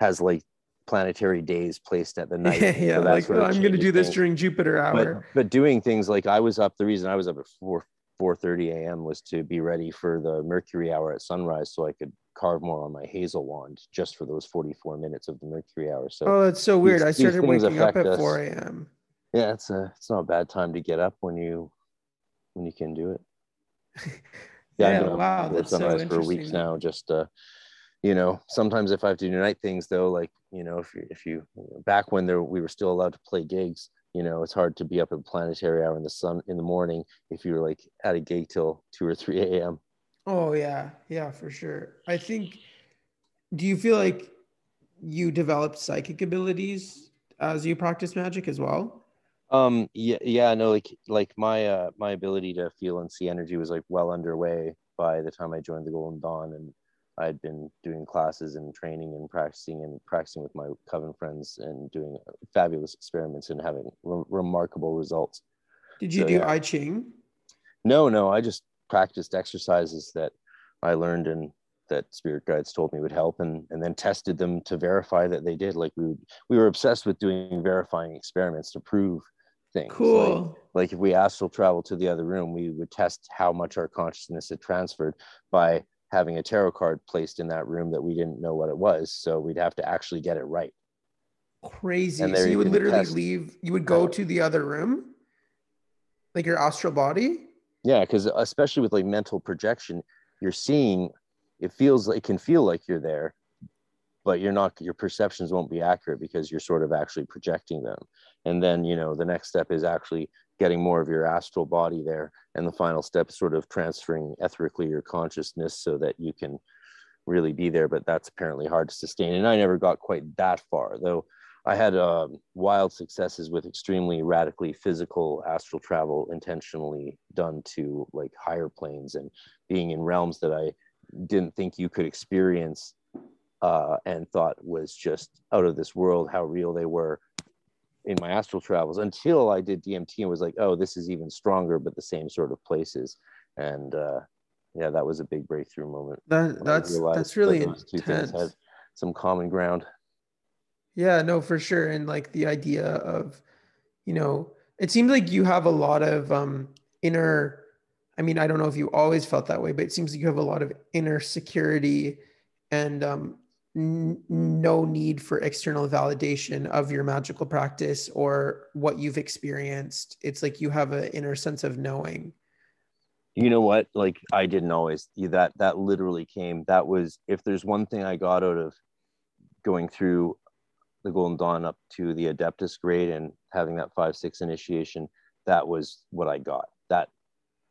has like planetary days placed at the night. <laughs> yeah, so like oh, I'm going to do this during Jupiter hour. But, but doing things like I was up. The reason I was up at four 4:30 a.m. was to be ready for the Mercury hour at sunrise, so I could carve more on my hazel wand just for those 44 minutes of the Mercury hour. So oh, that's so weird. These, I started waking up at 4 a.m yeah it's a it's not a bad time to get up when you when you can do it. <laughs> Yeah, yeah wow that's so for weeks now just uh you know sometimes if i have to do night things though like you know if you if you back when there we were still allowed to play gigs you know it's hard to be up at planetary hour in the sun in the morning if you're like at a gig till 2 or 3 a.m oh yeah. Yeah for sure. I think do you feel like you developed psychic abilities as you practice magic as well um yeah yeah no like like my uh my ability to feel and see energy was like well underway by the time i joined the golden dawn and i'd been doing classes and training and practicing and practicing with my coven friends and doing fabulous experiments and having re- remarkable results. Did you so, do yeah. i ching? No no i just practiced exercises that i learned and that spirit guides told me would help and, and then tested them to verify that they did. Like we would, we were obsessed with doing verifying experiments to prove things. Cool. Like, like if we astral travel to the other room, we would test how much our consciousness had transferred by having a tarot card placed in that room that we didn't know what it was. So we'd have to actually get it right. Crazy. So you, you would literally test. leave, you would go to the other room, like your astral body? Yeah, because especially with like mental projection, you're seeing it feels like it can feel like you're there, but you're not your perceptions won't be accurate because you're sort of actually projecting them. And then, you know, the next step is actually getting more of your astral body there. And the final step is sort of transferring etherically your consciousness so that you can really be there. But that's apparently hard to sustain. And I never got quite that far, though. I had uh, wild successes with extremely radically physical astral travel, intentionally done to like higher planes and being in realms that I didn't think you could experience uh, and thought was just out of this world how real they were in my astral travels until I did DMT and was like, oh, this is even stronger, but the same sort of places. And uh, yeah, that was a big breakthrough moment. That, that's that's really that two things had some common ground. Yeah, no, for sure. And like the idea of, you know, it seems like you have a lot of um, inner. I mean, I don't know if you always felt that way, but it seems like you have a lot of inner security and um, n- no need for external validation of your magical practice or what you've experienced. It's like you have an inner sense of knowing. You know what? Like I didn't always that that literally came. That was if there's one thing I got out of going through the Golden Dawn up to the Adeptus grade and having that five six initiation, that was what I got. That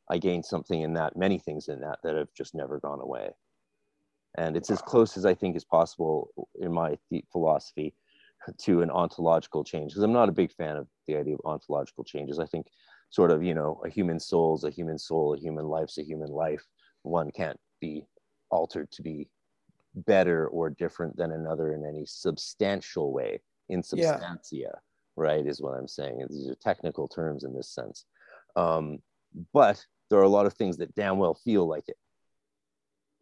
I gained something in that, many things in that that have just never gone away and it's as close as I think is possible in my philosophy to an ontological change because I'm not a big fan of the idea of ontological changes. I think sort of you know a human soul's a human soul, a human life's a human life. One can't be altered to be better or different than another in any substantial way in substantia yeah. right is what i'm saying these are technical terms in this sense um, but there are a lot of things that damn well feel like it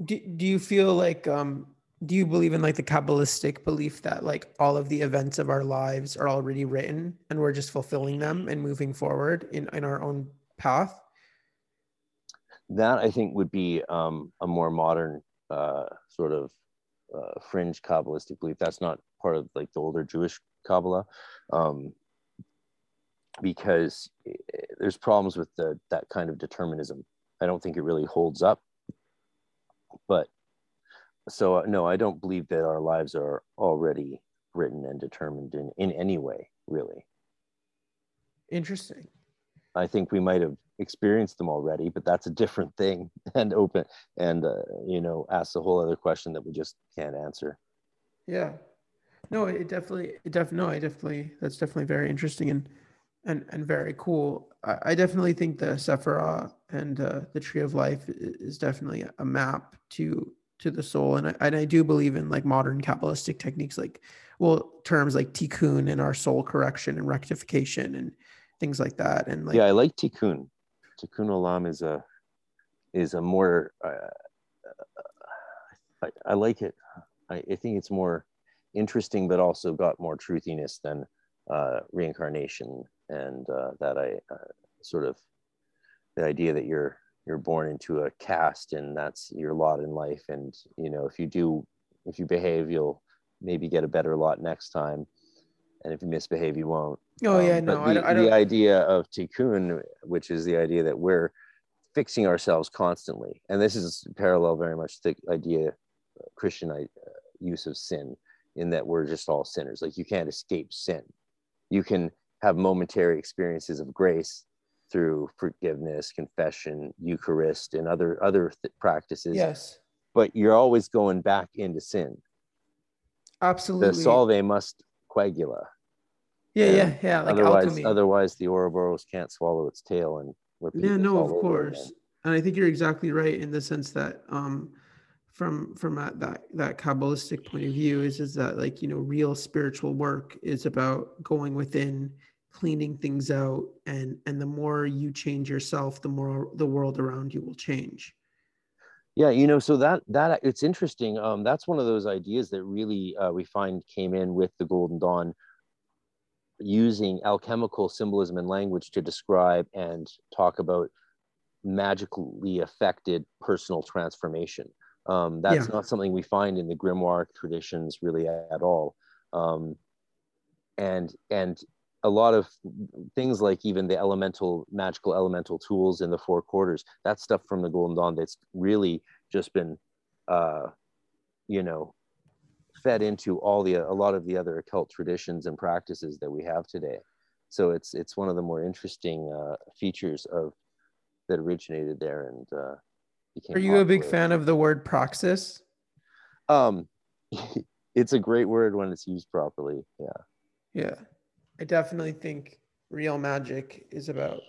do, do you feel like um do you believe in like the kabbalistic belief that like all of the events of our lives are already written and we're just fulfilling them and moving forward in in our own path? That i think would be um, a more modern uh, sort of uh, fringe kabbalistic belief. That's not part of like the older jewish kabbalah um, because eh, there's problems with the, that kind of determinism. I don't think it really holds up but so uh, no, I don't believe that our lives are already written and determined in, in any way, really. Interesting. I think we might have experienced them already, but that's a different thing <laughs> and open and, uh, you know, asks a whole other question that we just can't answer. Yeah. No, it definitely, it definitely, no, I definitely, that's definitely very interesting and, and, and very cool. I, I definitely think the Sephirah and uh, the Tree of Life is definitely a map to to the soul, and I, and I do believe in like modern Kabbalistic techniques, like well terms like tikkun and our soul correction and rectification and things like that. And like yeah, I like tikkun. Tikkun olam is a is a more uh, I, I, like it. I, I think it's more interesting, but also got more truthiness than uh, reincarnation and uh, that I uh, sort of the idea that you're you're born into a caste and that's your lot in life. And you know if you do if you behave you'll maybe get a better lot next time. And if you misbehave you won't. Oh yeah um, no the, I don't, I don't... the idea of tikkun which is the idea that we're fixing ourselves constantly. And this is parallel very much to the idea uh, christian uh, use of sin in that we're just all sinners. Like you can't escape sin. You can have momentary experiences of grace through forgiveness, confession, Eucharist, and other other th- practices. Yes. But you're always going back into sin. Absolutely. The solve must coagula. Yeah, yeah, yeah. Like otherwise, alchemy. otherwise the Ouroboros can't swallow its tail and repeat. Yeah, no, of course. And I think you're exactly right in the sense that um, from from that, that that kabbalistic point of view is is that like you know real spiritual work is about going within cleaning things out and and the more you change yourself the more the world around you will change yeah you know so that that it's interesting um that's one of those ideas that really uh, we find came in with the golden dawn using alchemical symbolism and language to describe and talk about magically affected personal transformation Um, that's Yeah. not something we find in the grimoire traditions really at all. Um, and and a lot of things like even the elemental magical elemental tools in the four quarters that's stuff from the golden dawn that's really just been uh you know fed into all the a lot of the other occult traditions and practices that we have today so it's it's one of the more interesting uh, features of that originated there and uh became Are you a big fan of the word praxis? um <laughs> it's a great word when it's used properly yeah Yeah. I definitely think real magic is about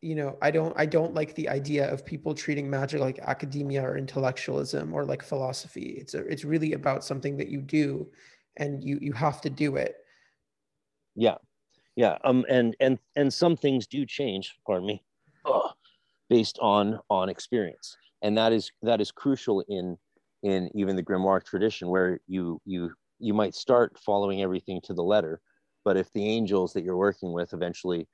you know, I don't I don't like the idea of people treating magic like academia or intellectualism or like philosophy. It's a, it's really about something that you do and you you have to do it. yeah yeah um and and and some things do change pardon me <sighs> based on on experience and that is that is crucial in in even the grimoire tradition where you you you might start following everything to the letter but if the angels that you're working with eventually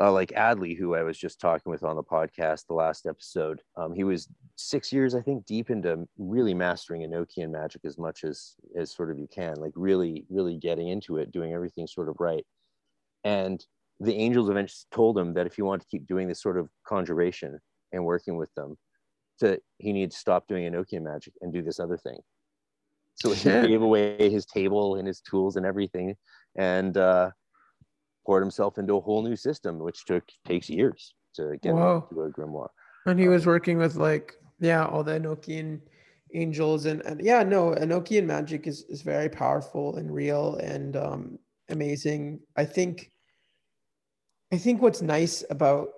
uh, like adley who i was just talking with on the podcast the last episode um, he was six years i think deep into really mastering enochian magic as much as as sort of you can like really really getting into it doing everything sort of right. And the angels eventually told him that if he wanted to keep doing this sort of conjuration and working with them to he needed to stop doing enochian magic and do this other thing. So he gave away his table and his tools and everything and uh poured himself into a whole new system which took takes years to get into a grimoire. And he was working with like, yeah, all the Enochian angels and, and yeah, no, Enochian magic is, is very powerful and real and um, amazing. I think, I think what's nice about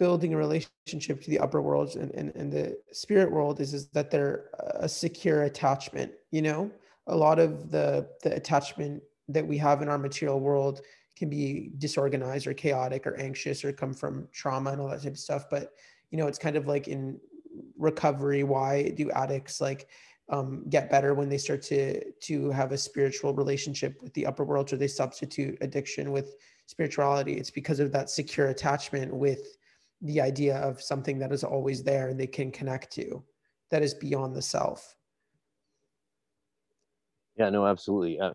building a relationship to the upper worlds and, and, and the spirit world is, is that they're a secure attachment, you know, a lot of the, the attachment that we have in our material world can be disorganized or chaotic or anxious or come from trauma and all that type of stuff. But you know, it's kind of like in recovery. Why do addicts like um, get better when they start to to have a spiritual relationship with the upper world, or they substitute addiction with spirituality? It's because of that secure attachment with the idea of something that is always there and they can connect to, that is beyond the self. Yeah, no, absolutely. Uh,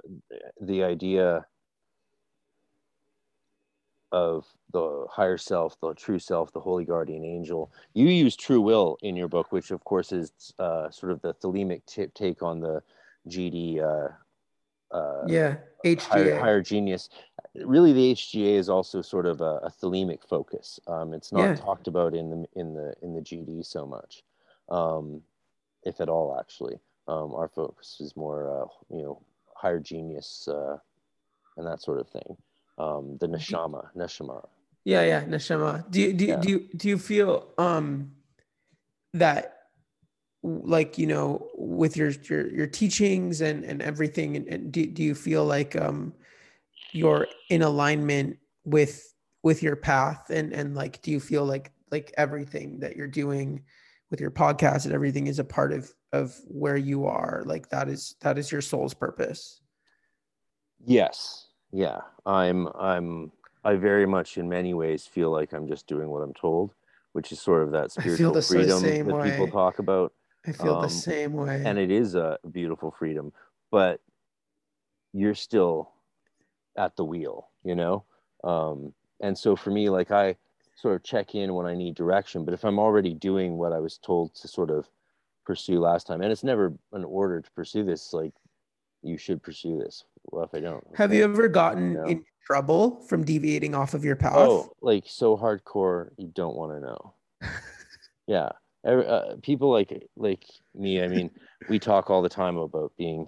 the idea of the higher self, the true self, the holy guardian angel. You use true will in your book, which of course is uh, sort of the thelemic t- take on the GD uh, uh, Yeah, higher, HGA. higher genius. Really, the HGA is also sort of a, a thelemic focus. Um, it's not Yeah. talked about in the in the in the GD so much, um, if at all. Actually, um, our focus is more, uh, you know, higher genius uh, and that sort of thing. Um, the neshama, neshama. Yeah, yeah, neshama. Do you do, Yeah. do you do you feel um that like you know with your your your teachings and and everything and, and do, do you feel like um you're in alignment with with your path and and like do you feel like like everything that you're doing with your podcast and everything is a part of of where you are like that is that is your soul's purpose. Yes, yeah. I'm I'm I very much in many ways feel like I'm just doing what I'm told, which is sort of that spiritual the freedom that people talk about. i feel Um, the same way. and it is a beautiful freedom but you're still at the wheel you know? Um, and so for me like i sort of check in when i need direction but if i'm already doing what i was told to sort of pursue last time and it's never an order to pursue this like you should pursue this. Well if i don't? Have you ever gotten No. in trouble from deviating off of your path? oh like so hardcore you don't want to know. <laughs> Yeah. Every, uh, people like like me i mean we talk all the time about being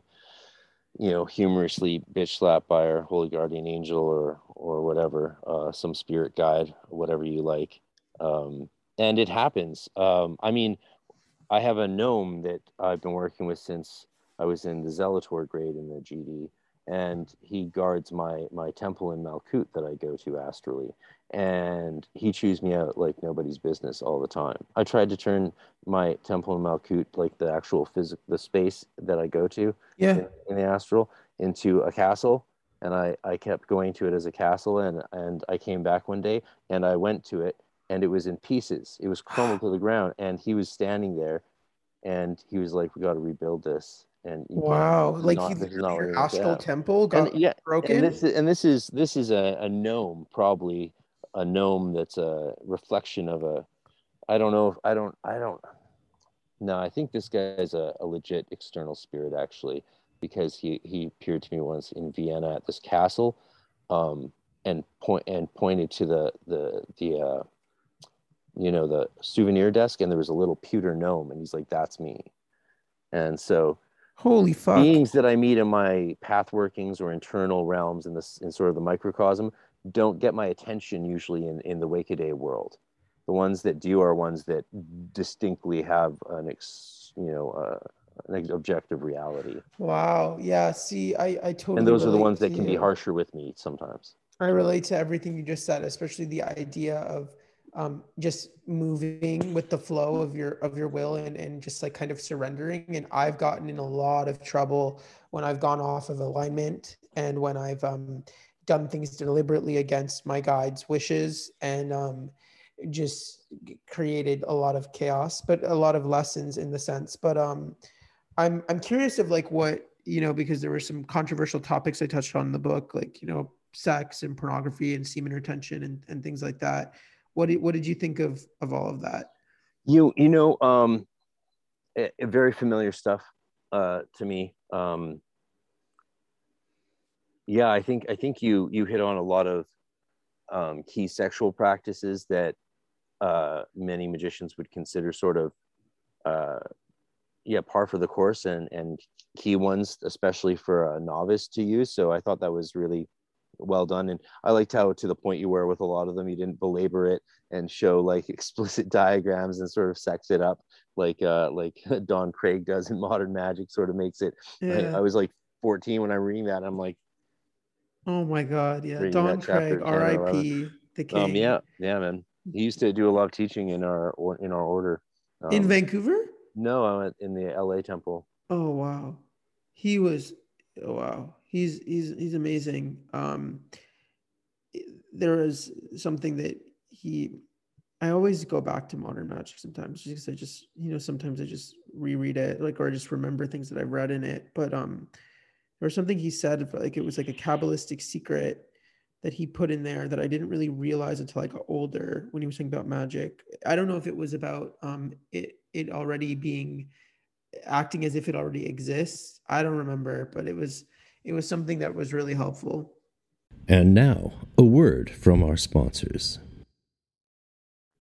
you know humorously bitch slapped by our holy guardian angel or or whatever uh, some spirit guide whatever you like. Um, and it happens. Um, i mean i have a gnome that i've been working with since i was in the zelator grade in the gd and he guards my my temple in malkut that i go to astrally and he chews me out like nobody's business all the time. I tried to turn my temple in Malkut, like the actual physical, the space that I go to Yeah. in, in the astral, into a castle, and I I kept going to it as a castle, and and I came back one day and I went to it, and it was in pieces. It was crumbled to the ground, and he was standing there, and he was like, "We got to rebuild this." And wow, like not, he, your astral temple got and, yeah, broken. And this, is, and this is this is a, a gnome, probably a gnome that's a reflection of a. I don't know if I don't I don't. No, I think this guy is a, a legit external spirit actually, because he he appeared to me once in Vienna at this castle, um, and point and pointed to the the the uh, you know the souvenir desk and there was a little pewter gnome and he's like that's me. And so holy fuck. beings that i meet in my path workings or internal realms in this in sort of the microcosm don't get my attention usually in in the wake day world. The ones that do are ones that distinctly have an ex you know uh, an objective reality. Wow. Yeah see i i totally and those are the ones that can you. be harsher with me sometimes. I relate to everything you just said especially the idea of um, just moving with the flow of your of your will and, and just like kind of surrendering. And i've gotten in a lot of trouble when i've gone off of alignment and when i've um, done things deliberately against my guide's wishes and um, just created a lot of chaos but a lot of lessons in the sense. But um, i'm i'm curious of like what you know because there were some controversial topics i touched on in the book like you know sex and pornography and semen retention and, and things like that what did, what did you think of of all of that? You you know um, very familiar stuff uh, to me. Um, yeah, I think I think you you hit on a lot of um, key sexual practices that uh, many magicians would consider sort of uh, yeah par for the course and and key ones especially for a novice to use so i thought that was really well done. And i liked how to the point you were with a lot of them you didn't belabor it and show like <laughs> explicit diagrams and sort of sex it up like uh like <laughs> Don Kraig does in modern magic sort of makes it yeah. I, I was like 14 when i'm reading that i'm like oh my god yeah. Don Kraig rip the um, king. um yeah yeah man. He used to do a lot of teaching in our in our order um, in vancouver? No i went in the la temple. Oh wow. He was oh, wow he's he's he's amazing. Um, there is something that he. I always go back to modern magic sometimes because I just you know sometimes I just reread it like or I just remember things that I've read in it. But um, there was something he said like it was like a kabbalistic secret that he put in there that I didn't really realize until I got older when he was talking about magic. I don't know if it was about um it it already being acting as if it already exists. I don't remember, but it was it was something that was really helpful. And now, a word from our sponsors.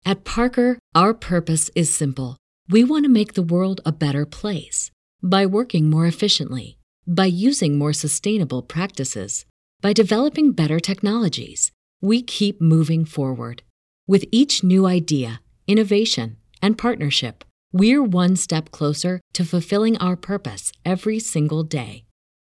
At Parker, our purpose is simple. We want to make the world a better place by working more efficiently, by using more sustainable practices, by developing better technologies. We keep moving forward. With each new idea, innovation, and partnership, we're one step closer to fulfilling our purpose every single day.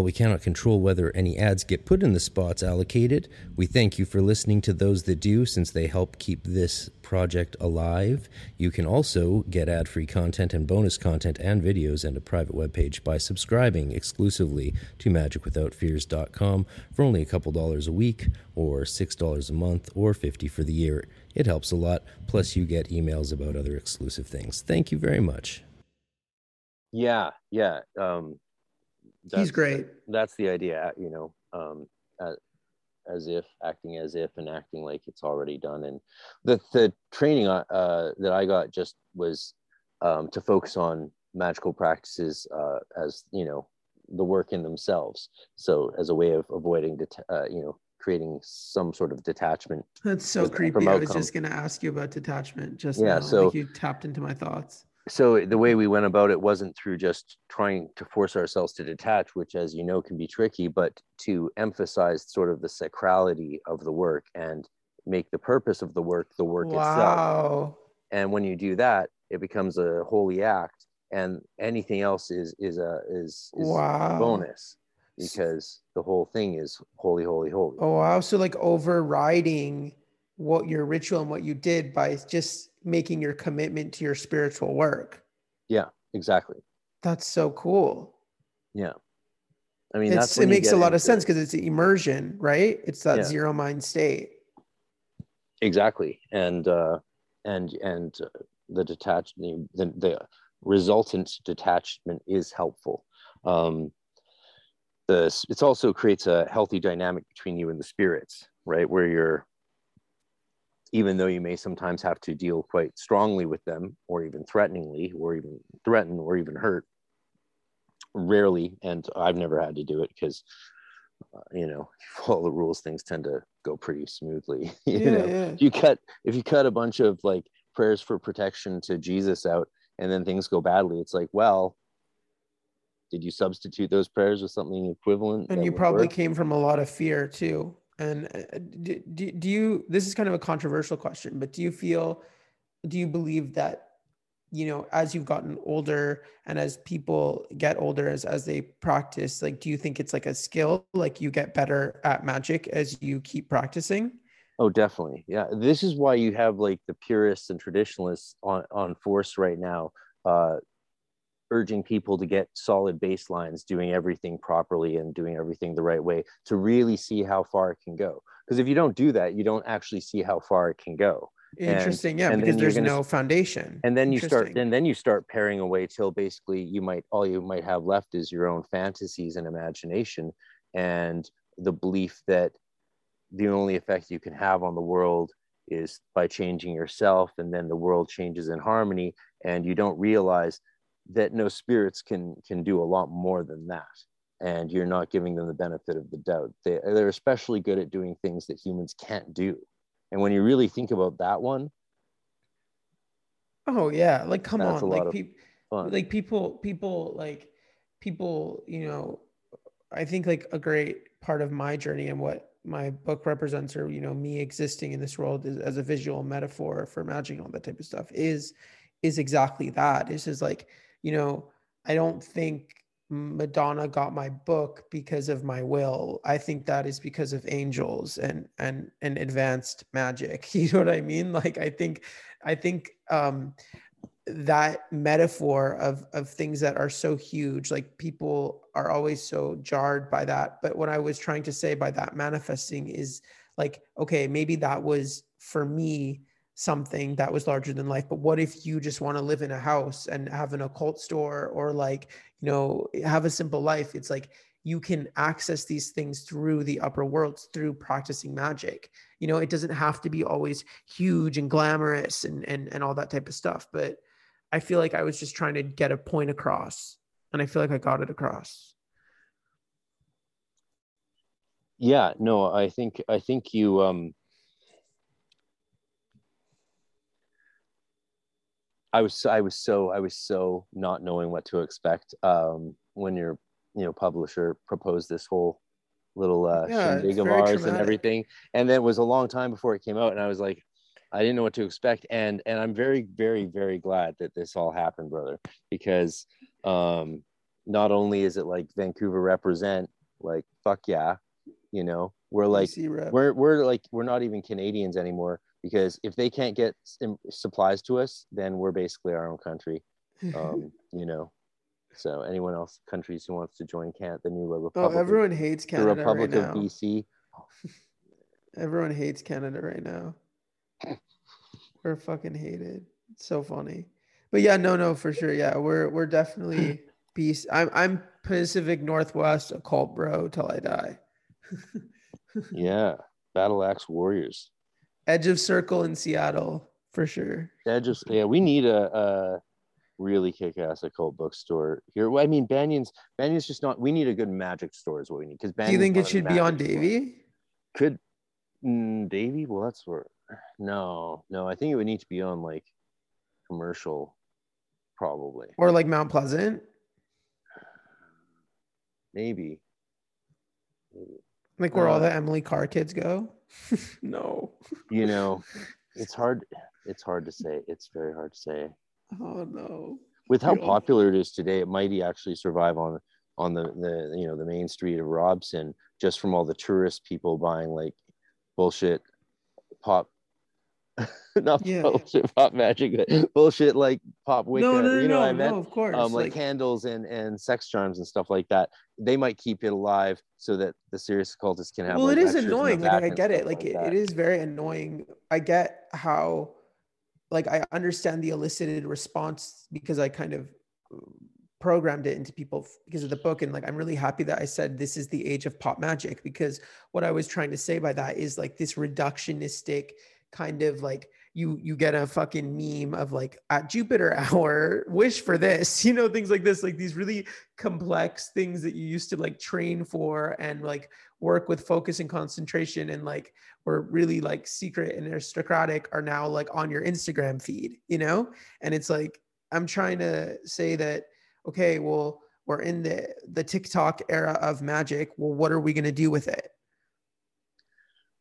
While we cannot control whether any ads get put in the spots allocated, we thank you for listening to those that do since they help keep this project alive. You can also get ad free content and bonus content and videos and a private webpage by subscribing exclusively to magicwithoutfears.com for only a couple dollars a week, or $6 a month, or 50 for the year. It helps a lot, plus, you get emails about other exclusive things. Thank you very much. Yeah, yeah. Um he's great. That's the idea, you know, um, as, as, if acting as if and acting like it's already done. And the the training uh, uh, that I got just was um, to focus on magical practices uh, as you know the work in themselves. So as a way of avoiding, det- uh, you know, creating some sort of detachment. That's so creepy. I was just going to ask you about detachment. Just yeah, now. so like you tapped into my thoughts so the way we went about it wasn't through just trying to force ourselves to detach which as you know can be tricky but to emphasize sort of the sacrality of the work and make the purpose of the work the work wow. itself and when you do that it becomes a holy act and anything else is is a is, is wow. a bonus because the whole thing is holy, holy, holy. Oh wow. So like overriding what your ritual and what you did by just making your commitment to your spiritual work. Yeah, exactly. That's so cool. Yeah. I mean, that's it makes a lot of sense because it's immersion, right? It's that Yeah. zero mind state. exactly and uh and and uh, the detached the, the the resultant detachment is helpful um the it's also creates a healthy dynamic between you and the spirits right where you're even though you may sometimes have to deal quite strongly with them or even threateningly or even threaten or even hurt rarely and i've never had to do it because uh, you know <laughs> follow the rules things tend to go pretty smoothly <laughs> you yeah, know yeah. if you cut if you cut a bunch of like prayers for protection to jesus out and then things go badly it's like well did you substitute those prayers with something equivalent And you probably work? came from a lot of fear too. And uh, do, do, do you, this is kind of a controversial question, but do you feel, do you believe that, you know, as you've gotten older and as people get older, as, as they practice, like, do you think it's like a skill, like you get better at magic as you keep practicing? Oh, definitely. Yeah. This is why you have like the purists and traditionalists on, on force right now, uh, urging people to get solid baselines, doing everything properly and doing everything the right way to really see how far it can go. Because if you don't do that, you don't actually see how far it can go. And- Interesting. yeah. and Because there's gonna no foundation. And then you start, and then you start paring away till basically you might, all you might have left is your own fantasies and imagination and the belief that the only effect you can have on the world is by changing yourself and then the world changes in harmony and you don't realize that no spirits can can do a lot more than that. And you're not giving them the benefit of the doubt. They, they're especially good at doing things that humans can't do. And when you really think about that one Oh yeah, like come on, like of people, fun. like people, people, like people, you know, I think like a great part of my journey and what my book represents, or you know, me existing in this world is, as a visual metaphor for magic and all that type of stuff is, is exactly that. This is like, you know, I don't think Madonna got my book because of my will. I think that is because of angels and and and advanced magic. <laughs> You know what I mean? Like I think I think um that metaphor of of things that are so huge like people are always so jarred by that but what i was trying to say by that manifesting is like okay maybe that was for me something that was larger than life but what if you just want to live in a house and have an occult store or like you know have a simple life? It's like you can access these things through the upper worlds through practicing magic. You know it doesn't have to be always huge and glamorous and and, and all that type of stuff but i feel like i was just trying to get a point across and i feel like i got it across. Yeah no i think i think you um i was i was so i was so not knowing what to expect um when your you know publisher proposed this whole little uh Yeah, shindig of ours and everything. And then it was a long time before it came out and i was like i didn't know what to expect. And and i'm very very very glad that this all happened brother because um not only is it like vancouver represent like fuck yeah you know we're like we're we're like we're not even Canadians anymore because if they can't get supplies to us, then we're basically our own country. <laughs> Um, you know. So anyone else countries who wants to join can't the new Republic. oh Republic, everyone hates Canada. the Republic right of now BC. <laughs> everyone hates canada right now <laughs> we're fucking hated it's so funny but yeah no no for sure yeah we're we're definitely beast i'm i'm pacific northwest occult bro till i die Yeah, Battle Axe Warriors. Edge of circle in seattle for sure Yeah, just yeah, we need a, a really kick-ass occult bookstore here. Well, I mean, Banyen's Banyen's just not. We need a good magic store is what we need. Because do you think it should be on Davie could mm, Davie? Well, that's where. No, no. I think it would need to be on like commercial, probably. or like mount pleasant Maybe. Maybe. like where all Uh, the emily carr kids go <laughs> no You know, <laughs> it's hard. It's hard to say. It's very hard to say. oh no With how popular it is today, it might actually survive on on the the you know the main street of Robson just from all the tourist people buying like bullshit pop <laughs> not yeah. bullshit pop magic, but bullshit like pop Wicca. No, no, you know no, I meant? no, of course. Um, like, like, candles and and sex charms and stuff like that. They might keep it alive so that the serious occultists can have. Well, like, it is annoying. Like I get it. Like, like it, it is very annoying. I get how, like, I understand the elicited response because I kind of programmed it into people because of the book and like i'm really happy that i said this is the age of pop magic because what i was trying to say by that is like this reductionistic kind of like you you get a fucking meme of like at Jupiter <laughs> hour, wish for this, you know, things like this, like these really complex things that you used to like train for and like work with focus and concentration and like were really like secret and aristocratic are now like on your Instagram feed, you know? And it's like I'm trying to say that, okay, well, we're in the the TikTok era of magic. Well, what are we gonna do with it?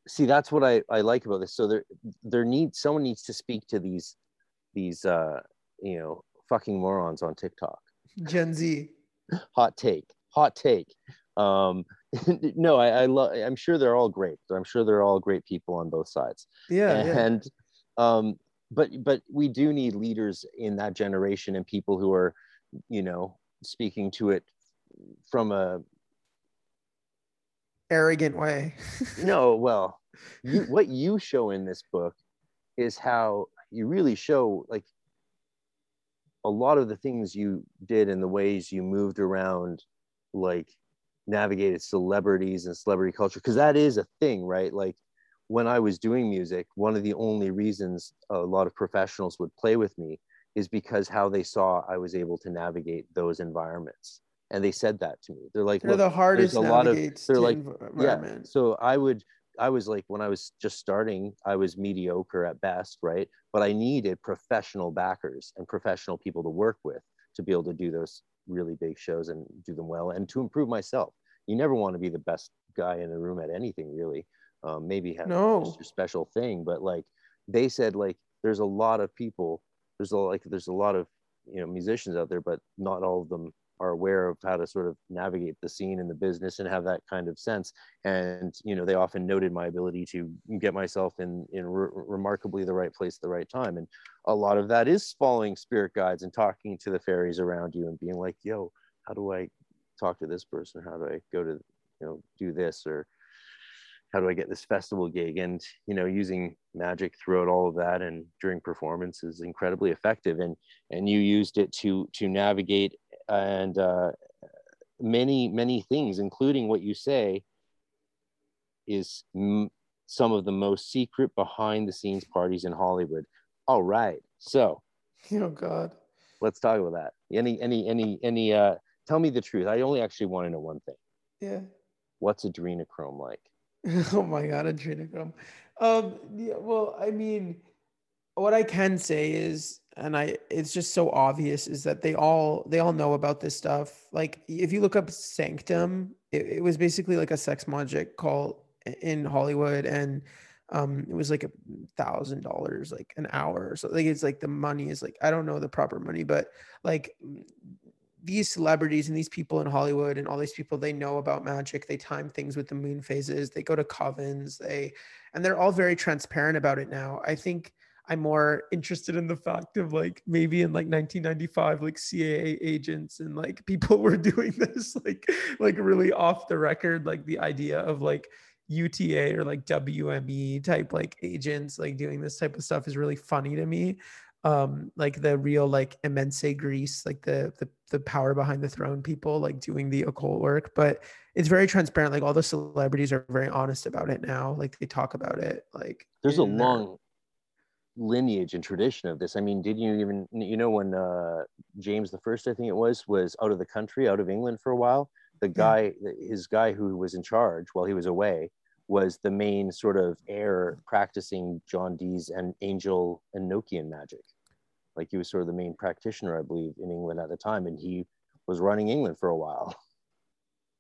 See that's what I, I like about this. So there there needs someone needs to speak to these these uh you know fucking morons on tiktok. Gen z. <laughs> Hot take hot take. Um <laughs> no i i love i'm sure they're all great. I'm sure they're all great people on both sides. Yeah and yeah. um but but we do need leaders in that generation and people who are you know speaking to it from a arrogant way. no, well, you, <laughs> what you show in this book is how you really show like a lot of the things you did and the ways you moved around, like navigated celebrities and celebrity culture, because that is a thing, right? Like when I was doing music, one of the only reasons a lot of professionals would play with me is because how they saw I was able to navigate those environments and they said that to me. They're like, they're the hardest. a lot of. They're like, yeah. So I would, I was like, when I was just starting, I was mediocre at best, right? But I needed professional backers and professional people to work with to be able to do those really big shows and do them well and to improve myself. You never want to be the best guy in the room at anything, really. Um, maybe have no. just your special thing, but like they said, like there's a lot of people. There's a like there's a lot of you know musicians out there, but not all of them are aware of how to sort of navigate the scene and the business and have that kind of sense and you know they often noted my ability to get myself in in re- remarkably the right place at the right time and a lot of that is following spirit guides and talking to the fairies around you and being like yo how do i talk to this person how do i go to you know do this or how do I get this festival gig? And you know, using magic throughout all of that and during performance is incredibly effective. And and you used it to to navigate and uh, many many things including what you say is m- some of the most secret behind the scenes parties in hollywood. All right. So oh god. let's talk about that. Any any any any uh tell me the truth. I only actually want to know one thing. Yeah. What's adrenochrome like? <laughs> Oh my god adrenochrome. Um yeah, well i mean what i can say is and I it's just so obvious is that they all they all know about this stuff. Like if you look up Sanctum, it, it was basically like a sex magic call in Hollywood, and um, it was like a thousand dollars like an hour. So like it's like the money is like I don't know the proper money, but like these celebrities and these people in Hollywood and all these people they know about magic. They time things with the moon phases. They go to covens. They and they're all very transparent about it now. I think I'm more interested in the fact of like maybe in like 1995, like CIA agents and like people <laughs> were doing this like like really off the record, like the idea of like UTA or like WME type like agents like doing this type of stuff is really funny to me. Um, like the real like éminence grise, like the the the power behind the throne people like doing the occult work, but it's very transparent. Like all the celebrities are very honest about it now. Like they talk about it. Like there's a long lineage and tradition of this. I mean, did you even you know when uh, James the First, I think it was, was out of the country, out of England for a while? The guy, his guy who was in charge while he was away, was the main sort of heir practicing John Dee's and Angel and Enochian magic. Like he was sort of the main practitioner, I believe, in England at the time, and he was running England for a while. <laughs>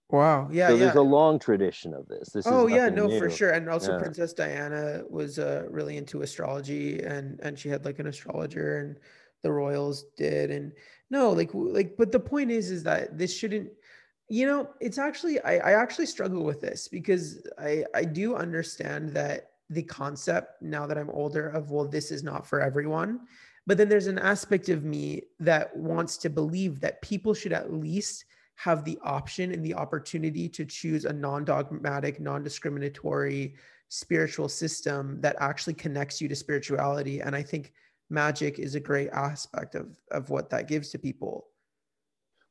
Wow. Yeah. So yeah. there's a long tradition of this. This oh yeah, no, new. for sure. And also Yeah. Princess Diana was uh, really into astrology and and she had like an astrologer and the royals did and no like like but the point is is that this shouldn't you know, it's actually I, I actually struggle with this because I I do understand that the concept now that I'm older of well, this is not for everyone. But then there's an aspect of me that wants to believe that people should at least have the option and the opportunity to choose a non-dogmatic, non-discriminatory spiritual system that actually connects you to spirituality. And I think magic is a great aspect of of what that gives to people.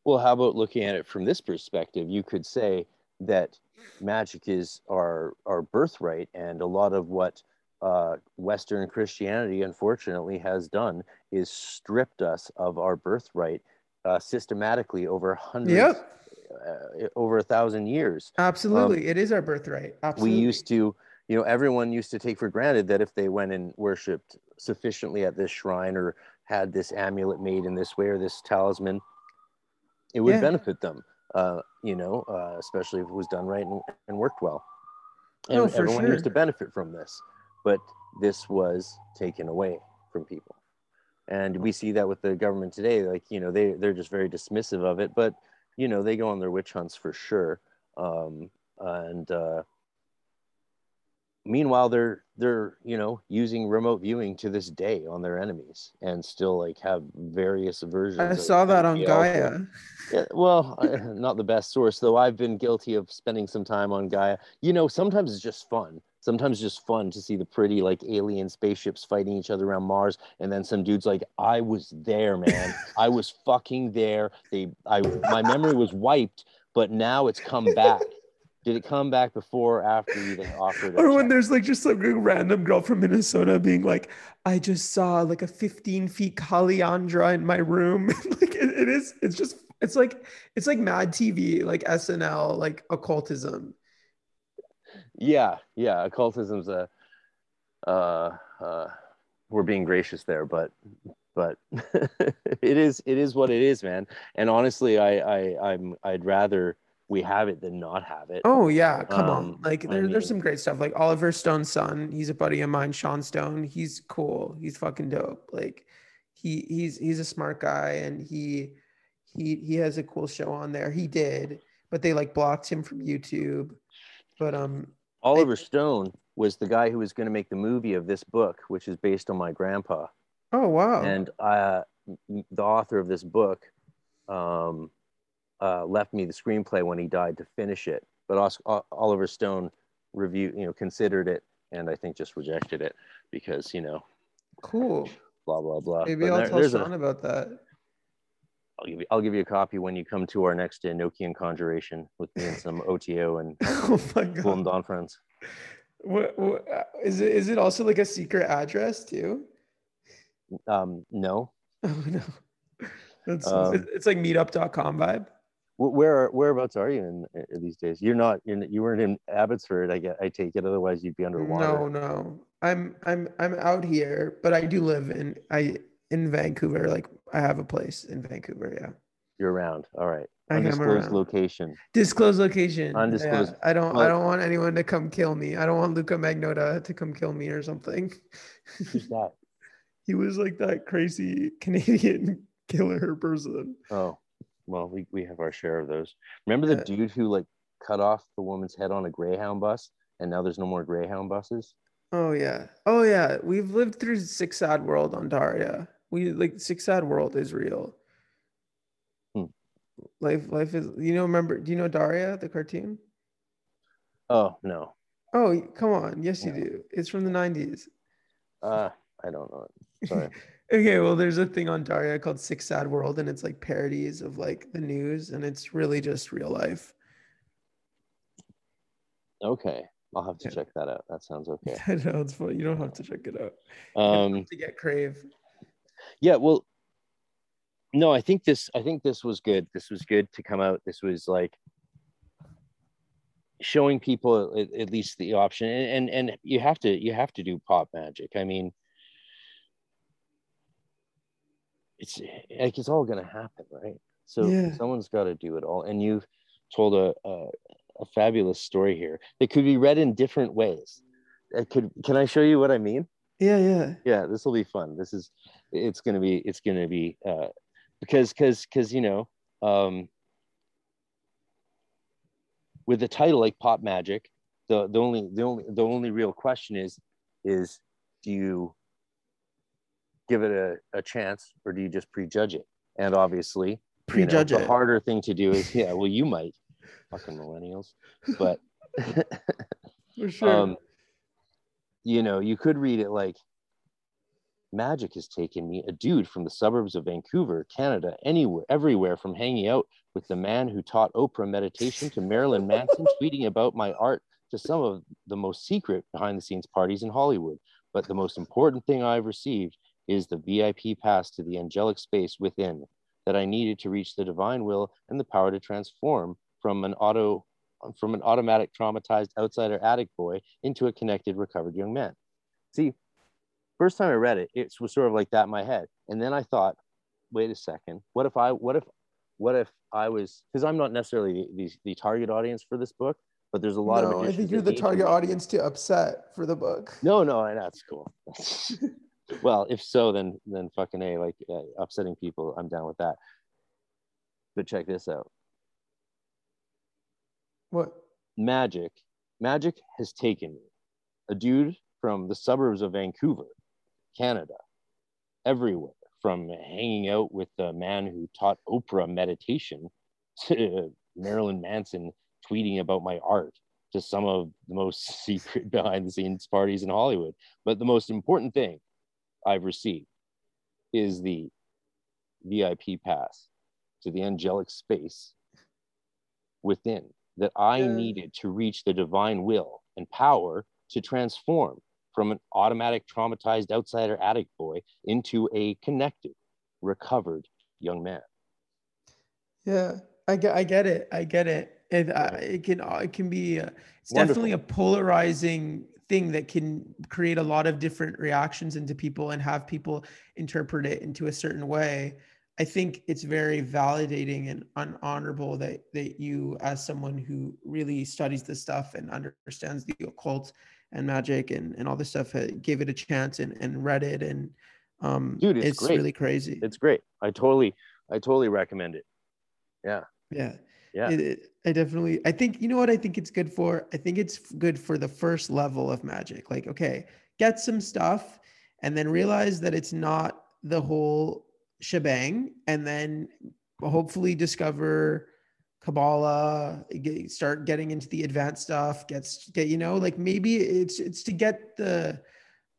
Well, how about looking at it from this perspective? You could say that magic is our our birthright, and a lot of what uh, Western Christianity, unfortunately, has done is stripped us of our birthright uh, systematically over hundreds, yep. uh, over a thousand years. Absolutely, um, it is our birthright. Absolutely, we used to, you know, everyone used to take for granted that if they went and worshipped sufficiently at this shrine or had this amulet made in this way or this talisman, it would yeah. benefit them. Uh, you know, uh, especially if it was done right and, and worked well. And oh, everyone sure. used to benefit from this but this was taken away from people and we see that with the government today like you know they they're just very dismissive of it but you know they go on their witch hunts for sure. Um, and uh, meanwhile they're they're you know using remote viewing to this day on their enemies and still like have various versions i saw that on gaia. Yeah, well <laughs> eh, not the best source though i've been guilty of spending some time on gaia. You know sometimes it's just fun. Sometimes just fun to see the pretty like alien spaceships fighting each other around Mars and then some dudes like I was there man. I was fucking there. They I my memory was wiped but now it's come back did it come back before or after you they offered or when there's like just some random girl from Minnesota being like I just saw like a 15 feet Kaliandra in my room. <laughs> Like it, it is it's just it's like it's like mad TV like SNL like occultism. Yeah yeah occultism's a uh uh we're being gracious there but but <laughs> it is it is what it is man. And honestly i i i'm i'd rather we have it than not have it oh yeah come um, on like there, I mean, there's some great stuff like oliver stone's son he's a buddy of mine sean stone he's cool he's fucking dope like he he's he's a smart guy and he he he has a cool show on there he did but they like blocked him from youtube but um Oliver Stone was the guy who was going to make the movie of this book, which is based on my grandpa. Oh wow! And uh, the author of this book um, uh, left me the screenplay when he died to finish it, but Oscar, Oliver Stone reviewed, you know, considered it, and I think just rejected it because you know. Cool. Blah blah blah. Maybe but I'll there, tell Sean a, about that. I'll give you I'll give you a copy when you come to our next Enochian conjuration with me and some <laughs> OTO and <laughs> oh my God. Dawn friends. What, what is it? Is it also like a secret address too? Um, no. <laughs> Oh no. That's um, it's like meetup.com vibe. Where whereabouts are you in, these days? You're not you you weren't in Abbotsford. I get I take it. Otherwise, you'd be underwater. No, no. I'm I'm I'm out here, but I do live in I in Vancouver. Like I have a place in Vancouver. Yeah. You're around. All right. I Undisclosed location. Disclosed location. Undisclosed. Yeah. I don't. Well, I don't want anyone to come kill me. I don't want Luka Magnotta to come kill me or something. Who's that? <laughs> he was like that crazy Canadian <laughs> killer person. Oh, well, we, we have our share of those. Remember the yeah. dude who like cut off the woman's head on a Greyhound bus, and now there's no more Greyhound buses. Oh yeah. Oh yeah. We've lived through Sick Sad World on Daria we like Sick Sad World is real. Hmm. Life, life is. You know, remember? Do you know Daria, the cartoon? Oh no. Oh come on! Yes, you do. It's from the '90s. Uh, I don't know. Sorry. <laughs> okay, well, there's a thing on Daria called Sick Sad World, and it's like parodies of like the news, and it's really just real life. Okay. I'll have to yeah. check that out. That sounds <laughs> okay. I know it's fun. You don't have to check it out. Um, to get crave yeah well no i think this i think this was good this was good to come out this was like showing people at, at least the option and, and and you have to you have to do pop magic i mean it's like it's all gonna happen right? So yeah. someone's got to do it all and you've told a, a, a fabulous story here that could be read in different ways. It could can i show you what i mean? Yeah yeah. Yeah this will be fun. This is it's gonna be it's gonna be uh because because because you know um with a title like Pop Magic, the the only the only the only real question is is do you give it a, a chance or do you just prejudge it? And obviously, Prejudge you know, it. The harder thing to do is <laughs> yeah, well, you might, fucking millennials, but <laughs> For sure. um, you know, you could read it like magic has taken me, a dude from the suburbs of Vancouver, Canada, anywhere, everywhere from hanging out with the man who taught Oprah meditation to Marilyn Manson <laughs> tweeting about my art to some of the most secret behind the scenes parties in Hollywood. But the most important thing I've received is the VIP pass to the angelic space within that I needed to reach the divine will and the power to transform from an auto from an automatic traumatized outsider addict boy into a connected recovered young man. See, first time I read it, it was sort of like that in my head. And then I thought, wait a second, what if I what if what if I was because I'm not necessarily the, the, the target audience for this book, but there's a lot of I think you're the target audience to upset for the book. no, no, and that's cool. <laughs> well, if so, then then fucking a like uh, upsetting people. I'm down with that. But check this out. What? Magic, magic has taken me, a dude from the suburbs of Vancouver, Canada, everywhere from hanging out with the man who taught Oprah meditation to Marilyn Manson tweeting about my art to some of the most <laughs> secret behind the scenes parties in Hollywood. But the most important thing I've received is the VIP pass to the angelic space within that I Yeah. needed to reach the divine will and power to transform from an automatic traumatized outsider addict boy into a connected, recovered young man. Yeah, I get, I get it. I get it. It, uh, it can, uh, it can be, uh, it's Wonderful. definitely a polarizing thing that can create a lot of different reactions into people and have people interpret it into a certain way. I think it's very validating and honorable that that you, as someone who really studies this stuff and understands the occult and magic and, and all this stuff, uh, gave it a chance and, and read it. And um, Dude, it's it's really crazy. It's great. I totally, I totally recommend it. Yeah. Yeah. It, it- I definitely, I think, you know what I think it's good for? I think it's good for the first level of magic. Like, okay, get some stuff and then realize that it's not the whole shebang. And then hopefully discover Kabbalah, get, start getting into the advanced stuff, gets, get, you know, like maybe it's, it's to get the,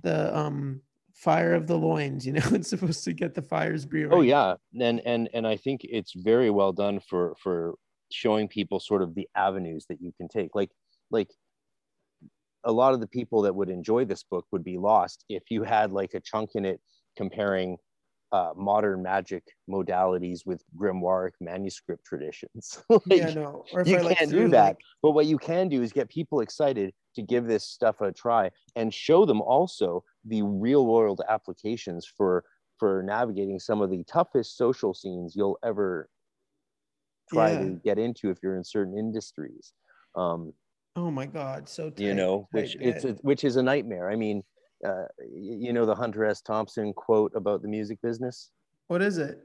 the, um, fire of the loins, you <laughs> know, it's supposed to get the fires brewing. Oh yeah, and and and I think it's very well done for for showing people sort of the avenues that you can take. Like like a lot of the people that would enjoy this book would be lost if you had like a chunk in it comparing uh, modern magic modalities with grimoire manuscript traditions. <laughs> Like, yeah, no. Or you I, like, can't do that. like, But what you can do is get people excited to give this stuff a try and show them also the real world applications for for navigating some of the toughest social scenes you'll ever try Yeah. to get into if you're in certain industries. Um, Oh my God, so tight, you know, which tight it's a, which is a nightmare. I mean, uh, you know the Hunter S. Thompson quote about the music business. what is it?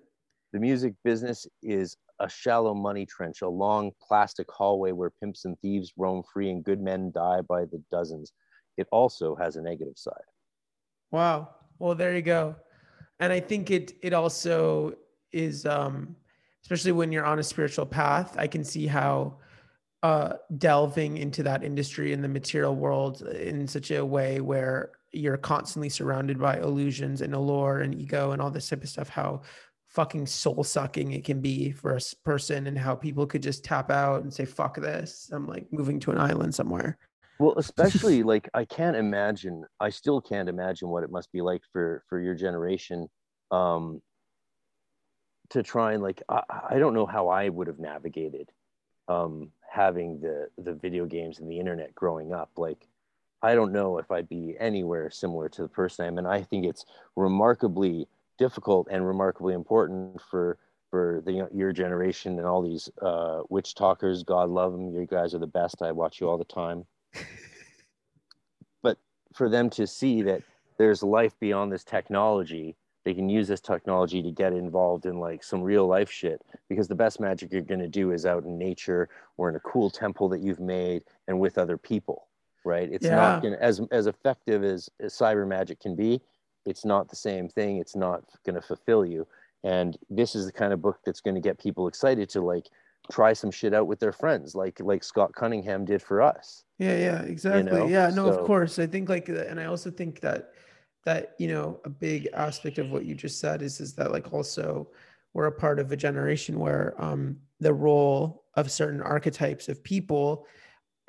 The music business is a shallow money trench, a long plastic hallway where pimps and thieves roam free and good men die by the dozens. It also has a negative side. Wow. Well, there you go. And I think it it also is um especially when you're on a spiritual path, I can see how uh delving into that industry in the material world in such a way where you're constantly surrounded by illusions and allure and ego and all this type of stuff how fucking soul sucking it can be for a person and how people could just tap out and say fuck this i'm like moving to an island somewhere Well, <laughs> especially like I can't imagine. I still can't imagine what it must be like for for your generation, um, to try and like I, I don't know how I would have navigated, um, having the the video games and the internet growing up. Like, I don't know if I'd be anywhere similar to the person I am, and I think it's remarkably difficult and remarkably important for for the your generation and all these uh, witch talkers. God love them. You guys are the best. I watch you all the time <laughs> but for them to see that there's life beyond this technology they can use this technology to get involved in like some real life shit because the best magic you're going to do is out in nature or in a cool temple that you've made and with other people right it's Yeah. not gonna as as effective as, as cyber magic can be it's not the same thing it's not going to fulfill you and this is the kind of book that's going to get people excited to like try some shit out with their friends like like scott cunningham did for us Yeah, yeah, exactly. know, Yeah, no, so- of course. I think like, uh, and I also think that that you know a big aspect of what you just said is is that like also we're a part of a generation where um the role of certain archetypes of people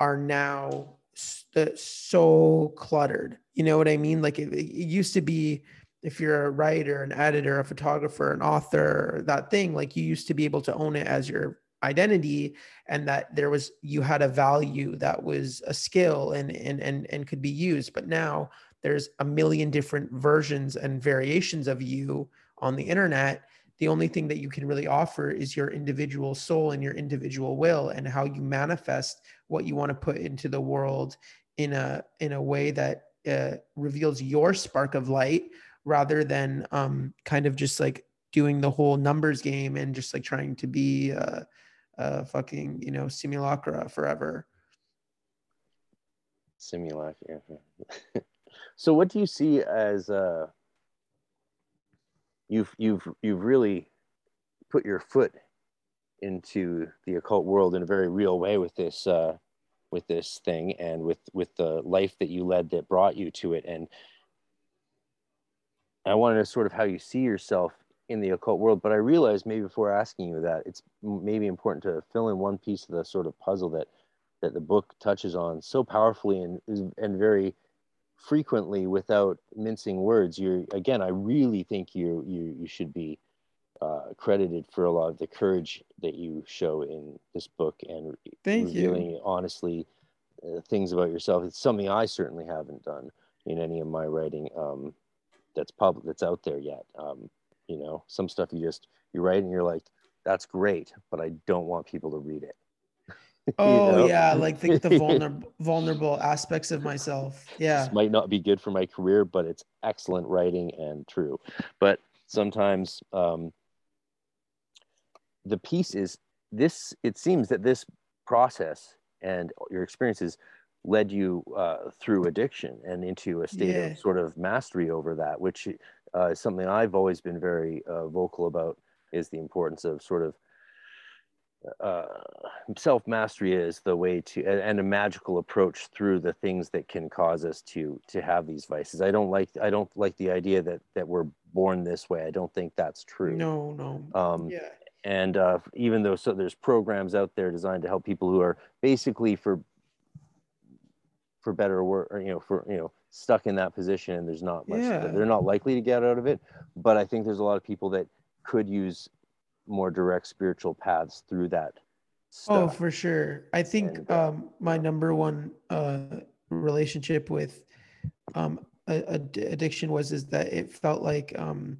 are now s- uh, so cluttered. You know what I mean? Like it, it used to be if you're a writer, an editor, a photographer, an author, that thing, like you used to be able to own it as your identity and that there was you had a value that was a skill and and and, and could be used but now there's a million different versions and variations of you on the internet the only thing that you can really offer is your individual soul and your individual will and how you manifest what you want to put into the world in a in a way that uh, reveals your spark of light rather than um, kind of just like doing the whole numbers game and just like trying to be a, uh, fucking you know simulacra forever. simulacra. <laughs> so what do you see as uh you've you've you've really put your foot into the occult world in a very real way with this uh with this thing and with with the life that you led that brought you to it. And i wanted to sort of how you see yourself in the occult world but i realized maybe before asking you that it's maybe important to fill in one piece of the sort of puzzle that that the book touches on so powerfully and and very frequently without mincing words you're again i really think you you you should be uh, credited for a lot of the courage that you show in this book and Thank you. revealing honestly uh, things about yourself. It's something i certainly haven't done in any of my writing um, that's public that's out there yet. Um, you know some stuff you just you write and you're like that's great but i don't want people to read it <laughs> You Oh know? yeah, like the, the <laughs> vulnerable vulnerable aspects of myself. Yeah. this might not be good for my career, but it's excellent writing and true. But sometimes um, the piece is this. It seems that this process and your experiences led you uh, through addiction and into a state Yeah. of sort of mastery over that, which uh, is something I've always been very uh, vocal about. Is the importance of sort of uh, self mastery is the way to and, a magical approach through the things that can cause us to to have these vices. I don't like I don't like the idea that that we're born this way. I don't think that's true. No, no. Um, yeah. and uh, even though so there's programs out there designed to help people who are basically for for better or worse, or, you know, for you know, stuck in that position, and there's not much. Yeah. They're not likely to get out of it. But I think there's a lot of people that could use more direct spiritual paths through that. Oh, for sure. I think And, uh, um, my number one uh, relationship with um, addiction was is that it felt like, um,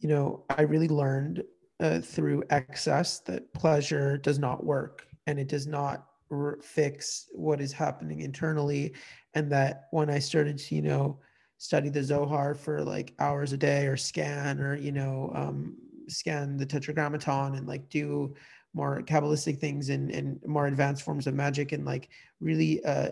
you know, I really learned uh, through excess that pleasure does not work and it does not r- fix what is happening internally. And that when I started to, you know, study the Zohar for like hours a day or scan or, you know, um, scan the Tetragrammaton and like do more kabbalistic things and, and more advanced forms of magic and like really uh,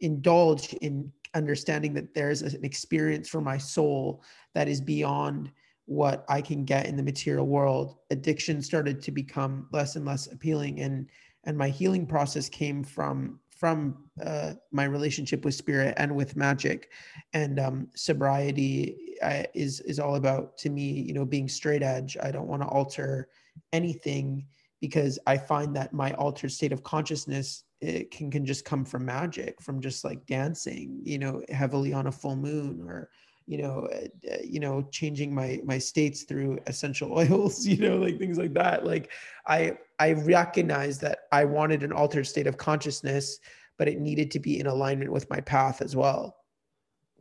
indulge in understanding that there's an experience for my soul that is beyond what I can get in the material world. Addiction started to become less and less appealing, and and my healing process came from from uh, my relationship with spirit and with magic, and um, sobriety uh, is is all about to me, you know, being straight edge. I don't want to alter anything because I find that my altered state of consciousness it can can just come from magic, from just like dancing, you know, heavily on a full moon or you know, uh, uh, you know, changing my my states through essential <laughs> oils, you know, like things like that. Like I I recognized that I wanted an altered state of consciousness, but it needed to be in alignment with my path as well.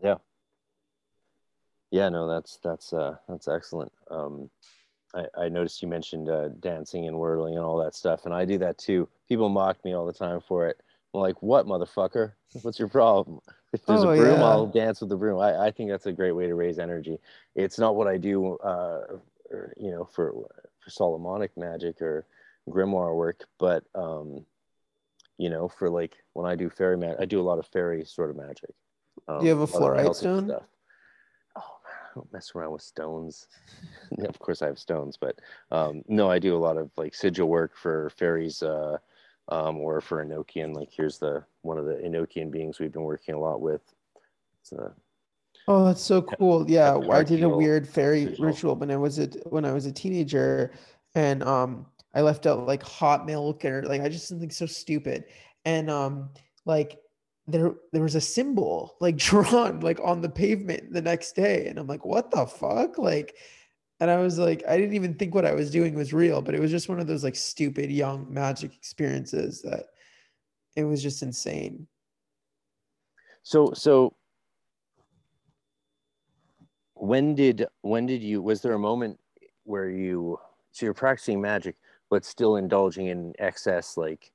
Yeah. Yeah, no, that's that's uh, that's excellent. Um, I, I noticed you mentioned uh, dancing and whirling and all that stuff, and I do that too. People mock me all the time for it, I'm like, what, motherfucker? <laughs> What's your problem? If there's Oh, a broom, yeah. I'll dance with the broom. I, I think that's a great way to raise energy. It's not what I do, uh, or, you know, for for Solomonic magic or grimoire work, but um, you know, for like when I do fairy magic, I do a lot of fairy sort of magic. Um, you have a fluorite stone? Stuff. Oh, man, I don't mess around with stones. <laughs> Yeah, of course, I have stones, but um, no, I do a lot of like sigil work for fairies. Uh, um, or for Enochian. Like here's the one of the Enochian beings we've been working a lot with. It's uh, Oh, that's so cool. Yeah, I did a weird fairy ritual when I was a when I was a teenager and um I left out like hot milk or like I just something so stupid. And um like there there was a symbol like <laughs> drawn like on the pavement the next day and I'm like what the fuck? Like and I was like I didn't even think what I was doing was real, but it was just one of those like stupid young magic experiences that it was just insane. so so. When did when did you was there a moment where you so you're practicing magic but still indulging in excess like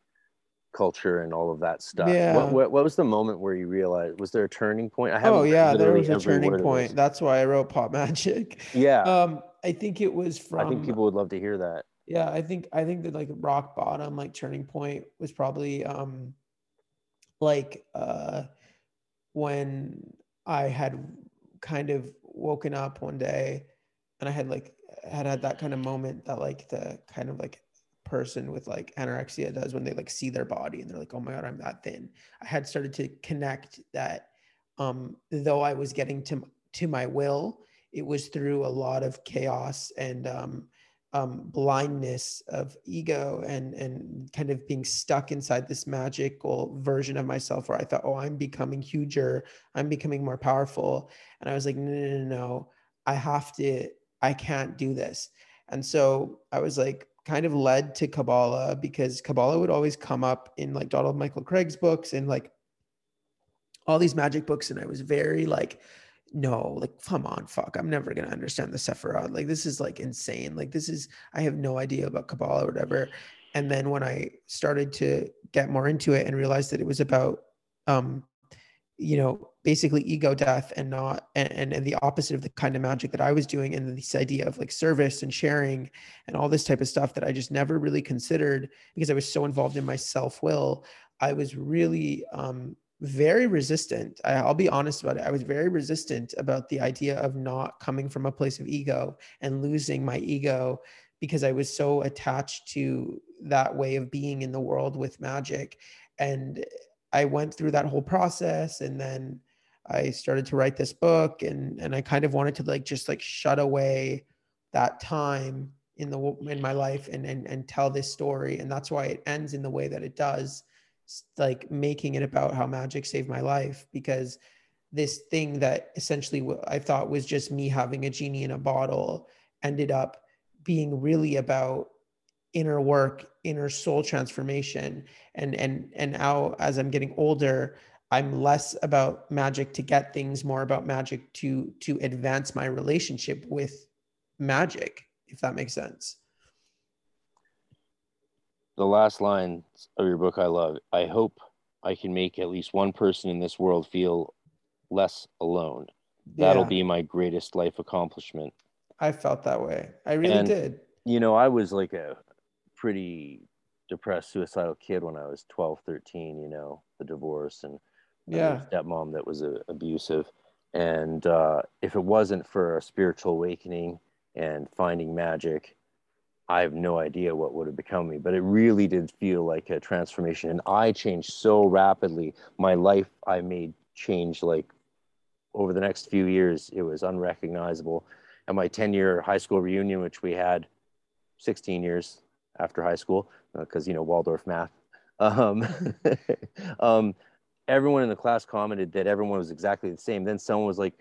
culture and all of that stuff? Yeah. What, what what was the moment where you realized was there a turning point? I haven't Oh yeah, there was a turning point. That's why I wrote Pop Magic. <laughs> Yeah, Um, I think it was from. I think people would love to hear that. Yeah, I think I think that like rock bottom, like turning point, was probably um, like uh, when I had kind of woken up one day, and I had like had had that kind of moment that like the kind of like person with like anorexia does when they like see their body and they're like, oh my god, I'm that thin. I had started to connect that um, though I was getting to to my will, it was through a lot of chaos and um, um, blindness of ego and and kind of being stuck inside this magical version of myself where I thought, oh, I'm becoming huger, I'm becoming more powerful, and I was like, no, no, no, no, I have to, I can't do this, and so I was like kind of led to Kabbalah because Kabbalah would always come up in like Donald Michael Kraig's books and like all these magic books, and I was very like no, like, come on, fuck, I'm never gonna understand the Sephiroth. Like, this is like insane. Like, this is, I have no idea about Kabbalah or whatever. And then when I started to get more into it and realized that it was about, um, you know, basically ego death and not, and, and, the opposite of the kind of magic that I was doing, and this idea of like service and sharing and all this type of stuff that I just never really considered because I was so involved in my self will. I was really, um, very resistant. I, I'll be honest about it. I was very resistant about the idea of not coming from a place of ego and losing my ego because I was so attached to that way of being in the world with magic. And I went through that whole process and then I started to write this book and and I kind of wanted to like just like shut away that time in the in my life and and and tell this story and that's why it ends in the way that it does like making it about how magic saved my life because this thing that essentially I thought was just me having a genie in a bottle ended up being really about inner work, inner soul transformation. And and and now as I'm getting older, I'm less about magic to get things, more about magic to to advance my relationship with magic, if that makes sense. the last lines of your book I love. I hope I can make at least one person in this world feel less alone. That'll Yeah. be my greatest life accomplishment. I felt that way. I really And- did. You know, I was like a pretty depressed, suicidal kid when I was 12, 13, you know, the divorce and I had a Yeah. stepmom that was uh, abusive. And uh, if it wasn't for a spiritual awakening and finding magic, I have no idea what would have become me. But it really did feel like a transformation. And I changed so rapidly. My life, I made change like over the next few years. It was unrecognizable. At my 10 year high school reunion, which we had 16 years after high school, because, you know, Waldorf math. Um, <laughs> um, everyone in the class commented that everyone was exactly the same. Then someone was like,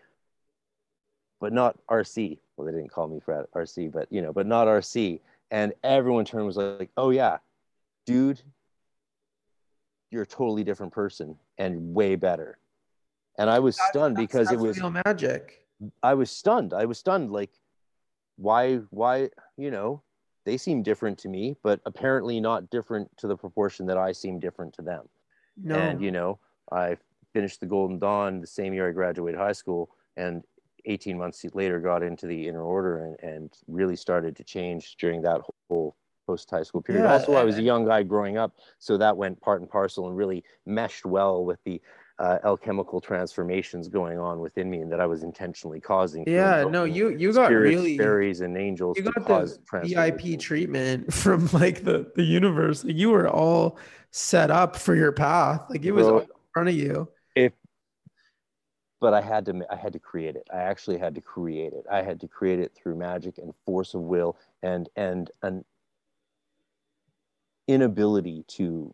but not RC. Well, they didn't call me for RC, but you know, but not RC. And everyone turned was like, oh yeah, dude, you're a totally different person and way better. And I was stunned That's- because it was real magic. I was stunned. I was stunned. Like, why, why, you know, they seem different to me, but apparently not different to the proportion that I seem different to them. No. And you know, I finished the Golden Dawn the same year I graduated high school, and 18 months later got into the inner order and, and really started to change during that whole post high school period. Yeah, also, I was a young guy growing up, so that went part and parcel and really meshed well with the uh, alchemical transformations going on within me, and that I was intentionally causing. yeah, no, you you got spirits, really fairies and angels you got the. VIP treatment <laughs> from like the the universe. Like you were all set up for your path. Like it was Bro. in front of you. if but i had to i had to create it i actually had to create it i had to create it through magic and force of will and and an inability to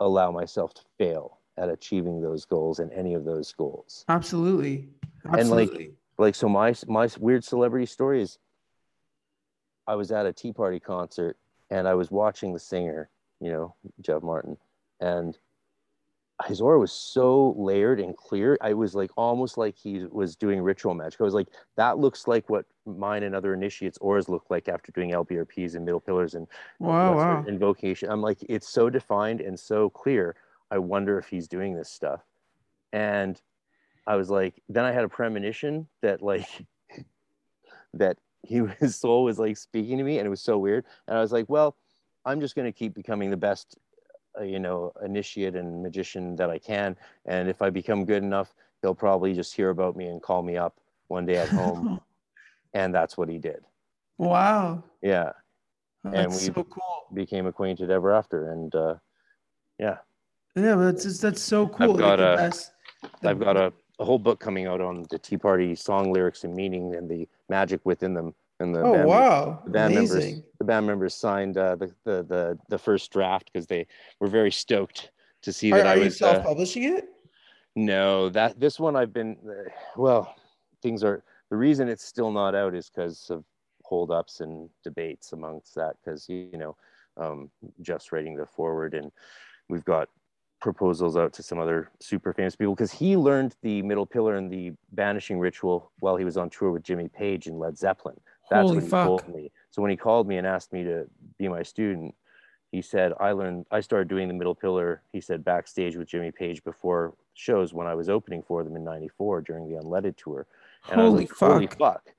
allow myself to fail at achieving those goals and any of those goals Absolutely. And, like, Absolutely. like so my my weird celebrity story is i was at a tea party concert and i was watching the singer you know jeff martin and his aura was so layered and clear i was like almost like he was doing ritual magic i was like that looks like what mine and other initiates auras look like after doing lbrps and middle pillars and wow, wow. invocation i'm like it's so defined and so clear i wonder if he's doing this stuff. And i was like then i had a premonition that like <laughs> that he <laughs> his soul was like speaking to me and it was so weird. And i was like well i'm just going to keep becoming the best uh, you know initiate and magician that i can. And if i become good enough he'll probably just hear about me and call me up one day at home. <laughs> And that's what he did. Wow. yeah. That's we- so cool. became acquainted ever after. And uh yeah Yeah, but that's just, that's so cool. I've got the a- the- I've got a, a whole book coming out on the Tea Party song lyrics and meaning and the magic within them. And the Oh band, wow. the band members, Amazing. the band members signed uh, the, the the the first draft because they were very stoked to see Are, that are I you was. Uh, self-publishing it? no, that this one I've been. Uh, well, things are the reason it's still not out is because of holdups and debates amongst that. Because you know, um, Jeff's writing the foreword, and we've got proposals out to some other super famous people because he learned the middle pillar and the banishing ritual while he was on tour with Jimmy Page and Led Zeppelin. That's Holy what he fuck. told me. So when he called me and asked me to be my student, he said I learned I started doing the middle pillar. He said backstage with Jimmy Page before shows when I was opening for them in '94 during the Unledded tour. And I was Holy like, fuck. holy fuck.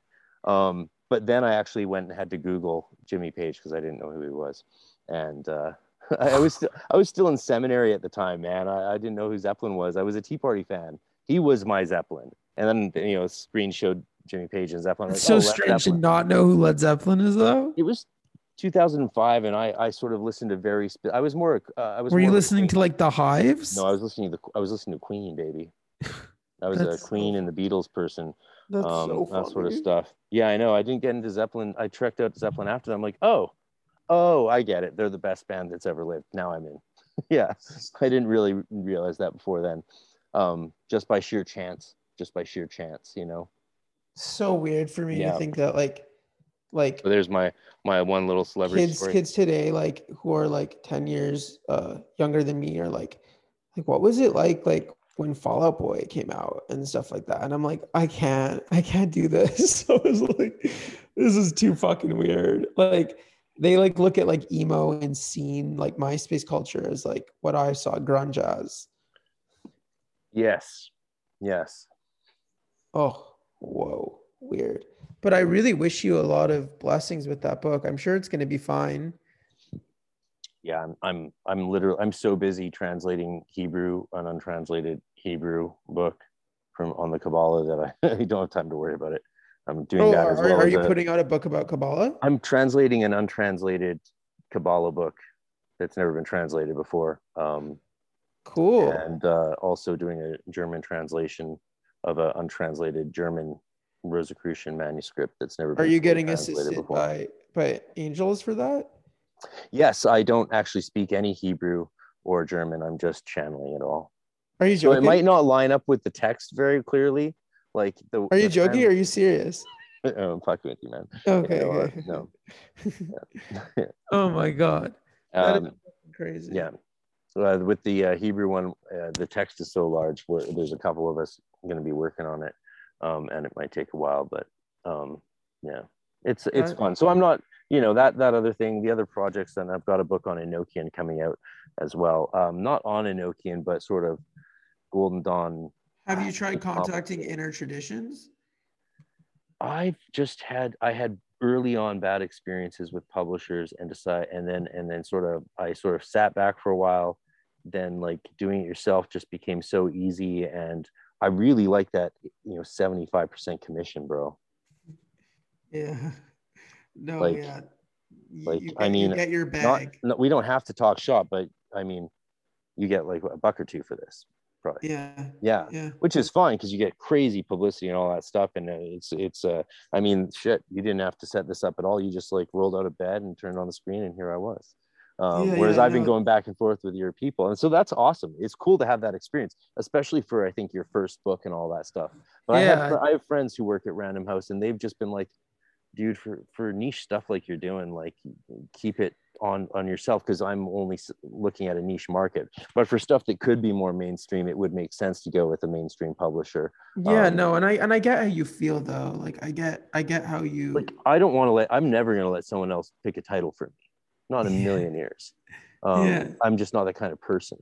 Um, but then I actually went and had to Google Jimmy Page because I didn't know who he was, and uh, I was still I was still in seminary at the time, man. I, I didn't know who Zeppelin was. I was a Tea Party fan. He was my Zeppelin, and then you know, screen showed Jimmy Page and Zeppelin. It's like, so oh, strange to not know who Led Zeppelin is though. It was 2005, and I I sort of listened to very. Spe- I was more. Uh, I was. Were you more of a listening to like the Hives? No, I was listening to the. I was listening to Queen, baby. <laughs> I was a Queen and the Beatles person. That's um, so that sort of stuff. Yeah, I know. I didn't get into Zeppelin. I trekked out Zeppelin after that. I'm like, oh, oh, I get it. They're the best band that's ever lived. Now I'm in. <laughs> yeah, I didn't really realize that before then. Um, just by sheer chance, just by sheer chance, you know. So weird for me Yeah. to think that like like So there's my my one little celebrity kids story. kids today like who are like 10 years uh younger than me are like like what was it like like when Fall Out Boy came out and stuff like that and I'm like I can't I can't do this <laughs> so I was like this is too fucking weird like they like look at like emo and scene like MySpace culture as like what I saw grunge as. Yes, yes. oh whoa. Weird. But I really wish you a lot of blessings with that book. I'm sure it's going to be fine. Yeah i'm i'm i'm literally i'm so busy translating hebrew an untranslated hebrew book from on the kabbalah that i, I <laughs> don't have time to worry about it i'm doing Oh, that are, well are you a- putting out a book about Kabbalah? i'm translating an untranslated kabbalah book that's never been translated before um, Cool. and uh, also doing a german translation of an untranslated german rosicrucian manuscript that's never been Are you getting assisted before. by by angels for that? yes i don't actually speak any hebrew or german i'm just channeling it all Are you So it might not line up with the text very clearly. Like the Are you the joking? Or are you serious? <laughs> Oh, I'm fucking with you, man. Okay. no, okay. no. <laughs> oh my god, that is Um, crazy. yeah. Uh, with the uh, Hebrew one, uh, the text is so large. Where there's a couple of us going to be working on it, um, and it might take a while. But um, yeah, it's it's fun. So I'm not, you know, that that other thing, the other projects, and I've got a book on Enochian coming out as well. Um, not on Enochian, but sort of Golden Dawn. Have you tried contacting inner traditions? I've just had I had early on bad experiences with publishers and decide and then and then sort of I sort of sat back for a while. Then like doing it yourself just became so easy and I really like that, you know, 75% commission, bro. Yeah. <laughs> No, Like- yeah. You- like, you I get- you mean, get your Not, no, we don't have to talk shop, but I mean, you get like a buck or two for this, probably. yeah. Yeah, Yeah. which is fine because you get crazy publicity and all that stuff, and uh, it's it's uh, I mean, shit, you didn't have to set this up at all. You just like rolled out of bed and turned on the screen, and here I was. Um, Yeah, whereas yeah, I've been going back and forth with your people, and so that's awesome. It's cool to have that experience, especially for I think your first book and all that stuff. But I have I have friends who work at Random House, and they've just been like, dude, for for niche stuff like you're doing, like keep it on on yourself because I'm only looking at a niche market. But for stuff that could be more mainstream, it would make sense to go with a mainstream publisher. Yeah, Um, no, and I and I get how you feel though. Like I get I get how you Like I don't want to let I'm never gonna let someone else pick a title for me. Not a Yeah. million years. <laughs> Um, Yeah. I'm just not that kind of person.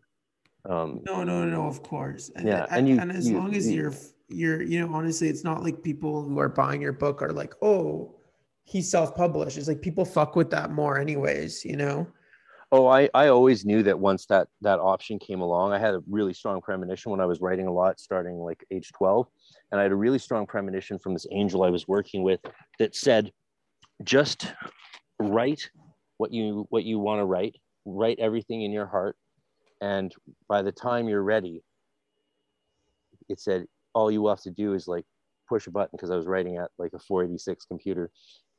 Um, No, no, no, of course. And, Yeah, and, and you- and as you- long as you- you're you're you know honestly, it's not like people who are buying your book are like, oh, he's self-published. It's like people fuck with that more, anyways. You know. Oh, I, I always knew that once that that option came along, I had a really strong premonition when I was writing a lot, starting like age 12. And I had a really strong premonition from this angel I was working with that said, just write what you what you want to write, write everything in your heart. And by the time you're ready, it said all you have to do is like push a button because I was writing at like a 486 computer.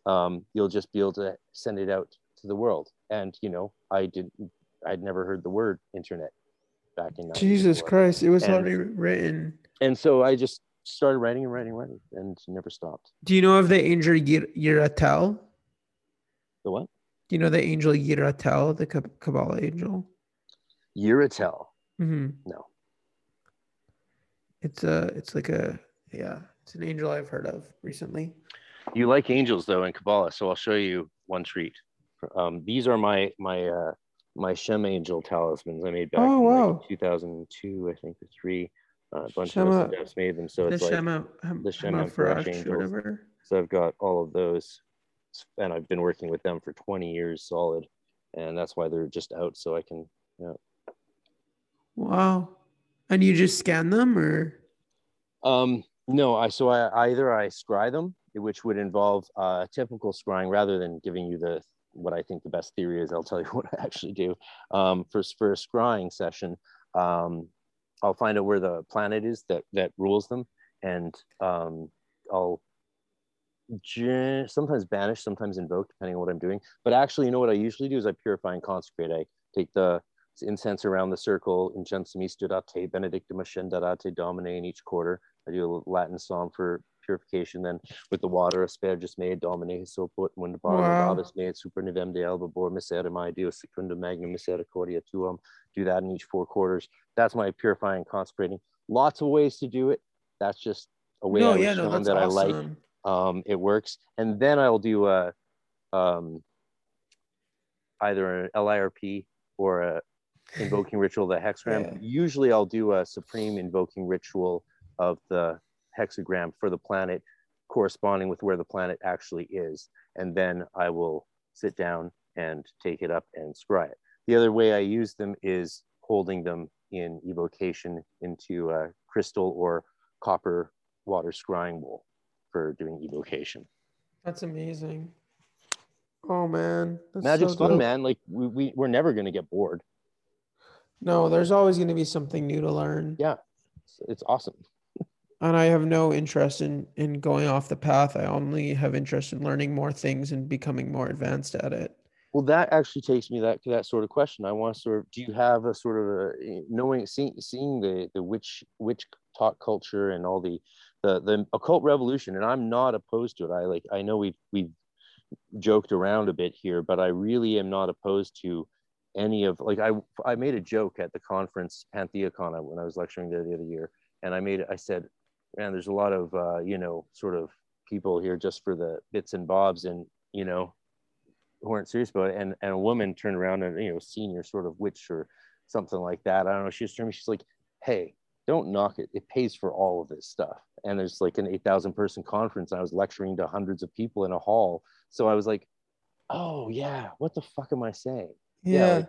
Um, you'll just be able to send it out to the world. And you know, I didn't, I'd never heard the word internet back in Jesus Christ, it was And- already written. And so I just started writing and writing, and writing, and never stopped. Do you know of the angel Yir- Yiratel? The what? Do you know the angel Yiratel, the Kabbalah angel? Uratel. hmm No. It's a, it's like a, yeah, it's an angel I've heard of recently. You like angels though in Kabbalah, so I'll show you one treat. Um, these are my my uh, my Shem angel talismans I made back Oh, in wow. like 2002, I think, or three. Uh, a bunch Shema- of us made them, so The it's like Shema, Ham- the Shema Hama Farash angels. whatever. So I've got all of those, and I've been working with them for 20 years solid, and that's why they're just out so I can. You know. Wow. And you just scan them or? Um, no, I so I either I scry them, which would involve uh, typical scrying rather than giving you the what I think the best theory is. I'll tell you <laughs> what I actually do. Um, for for a scrying session, um, I'll find out where the planet is that that rules them, and um, I'll sometimes banish, sometimes invoke, depending on what I'm doing. But actually, you know what I usually do is I purify and consecrate. I take the incense around the circle, incensum studate, benedictum ascenderate domine in each quarter. I do a Latin psalm for purification. Then with the water, aspergus made, domine so put when the bar Wow. wow. made, super nivem de alba bor misera mai dio secundum magnum misericordia tuum. Do that in each four quarters. That's my purifying, consecrating. Lots of ways to do it. That's just a way no, was yeah, no, that I like um, it works. And then I'll do a um, either an LIRP or a invoking <laughs> ritual, the hexagram. Yeah. Usually I'll do a supreme invoking ritual of the hexagram for the planet corresponding with where the planet actually is. And then I will sit down and take it up and scry it. The other way I use them is holding them in evocation into a crystal or copper water scrying bowl for doing evocation. That's amazing. Oh man, that's Magic's so fun, dope. man. Like we, we we're never gonna get bored. No, there's always going to be something new to learn. Yeah, it's, it's awesome. And I have no interest in in going off the path. I only have interest in learning more things and becoming more advanced at it. Well, that actually takes me that to that sort of question. I want to sort of, do you have a sort of a eh, knowing, seeing, seeing the the witch witch talk culture and all the the the occult revolution? And I'm not opposed to it. I like I know we've we've joked around a bit here, but I really am not opposed to any of like I I made a joke at the conference Pantheacon when I was lecturing there the other year, and I made I said, man, there's a lot of uh, you know sort of people here just for the bits and bobs and you know who aren't serious about it. And, and a woman turned around and you know senior sort of witch or something like that. I don't know. She was turning she's like hey don't knock it. It pays for all of this stuff. And there's like an 8000 person conference and i was lecturing to hundreds of people in a hall. So i was like oh yeah. What the fuck am i saying? Yeah. like,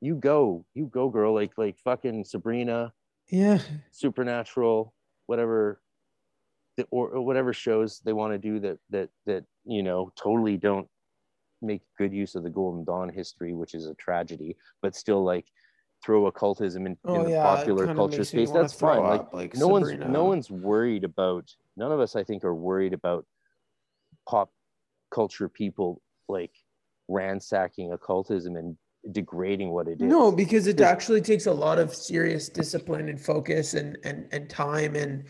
you go. You go girl. Like like fucking sabrina. Yeah. supernatural whatever the, or, or whatever shows they want to do that that that you know totally don't make good use of the golden dawn history which is a tragedy but still like throw occultism in, Oh in the yeah. popular culture space that's fine like up, like no one's no one's worried about none of us i think are worried about pop culture people like ransacking occultism and degrading what it is No, because it actually takes a lot of serious discipline and focus and and and time and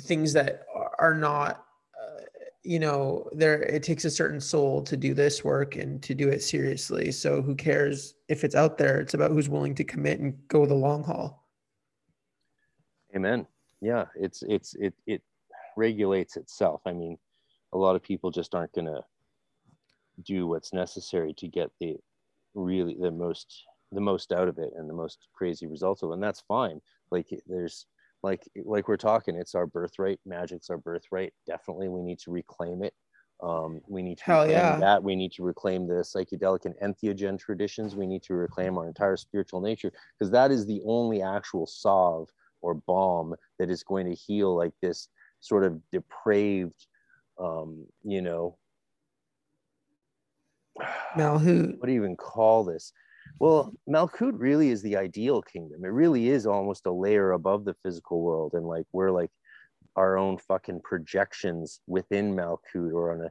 things that are- not uh, you know there it takes a certain soul to do this work and to do it seriously so who cares if it's out there it's about who's willing to commit and go the long haul Amen. Yeah, it's it's it it regulates itself. I mean, a lot of people just aren't going to do what's necessary to get the really the most the most out of it and the most crazy results of it. And that's fine. Like there's like like we're talking, it's our birthright. Magic's our birthright. Definitely, we need to reclaim it. Um, we need to Hell reclaim yeah. that. We need to reclaim the psychedelic and entheogen traditions. We need to reclaim our entire spiritual nature because that is the only actual salve or balm that is going to heal like this sort of depraved um you know malkut what do you even call this? Well malkut really is the ideal kingdom. It really is almost a layer above the physical world and like we're like our own fucking projections within malkut or on a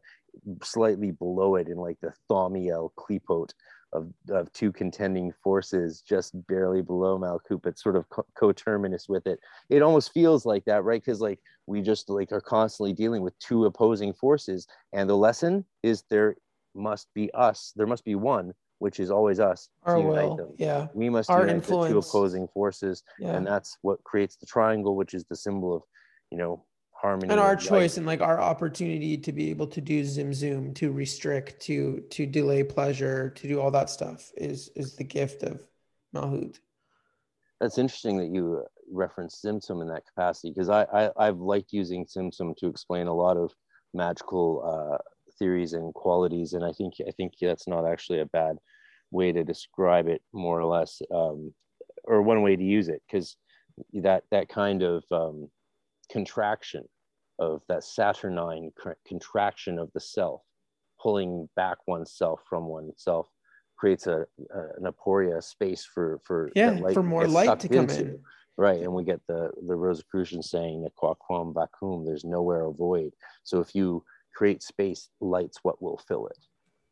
slightly below it in like the thaumiel klipot of, of two contending forces just barely below malkut but sort of co- coterminous with it. It almost feels like that right? Because like we just like are constantly dealing with two opposing forces and the lesson is there must be us. There must be one which is always us our will them. yeah. We must Our unite the two opposing forces yeah. and that's what creates the triangle which is the symbol of you know harmony and our choice and like our opportunity to be able to do zoom zoom to restrict to to delay pleasure to do all that stuff is is the gift of malkut that's interesting that you reference referenced Tzimtzum in that capacity because I, I I've liked using Tzimtzum to explain a lot of magical uh, theories and qualities, and I think I think that's not actually a bad way to describe it, more or less, um, or one way to use it because that that kind of um, contraction of that saturnine contraction of the self, pulling back oneself from oneself creates a, a an aporia space for for yeah light for more light to come into. in Right, and we get the the Rosicrucian saying that quaquam vacuum, there's nowhere a void. So if you create space, light's what will fill it,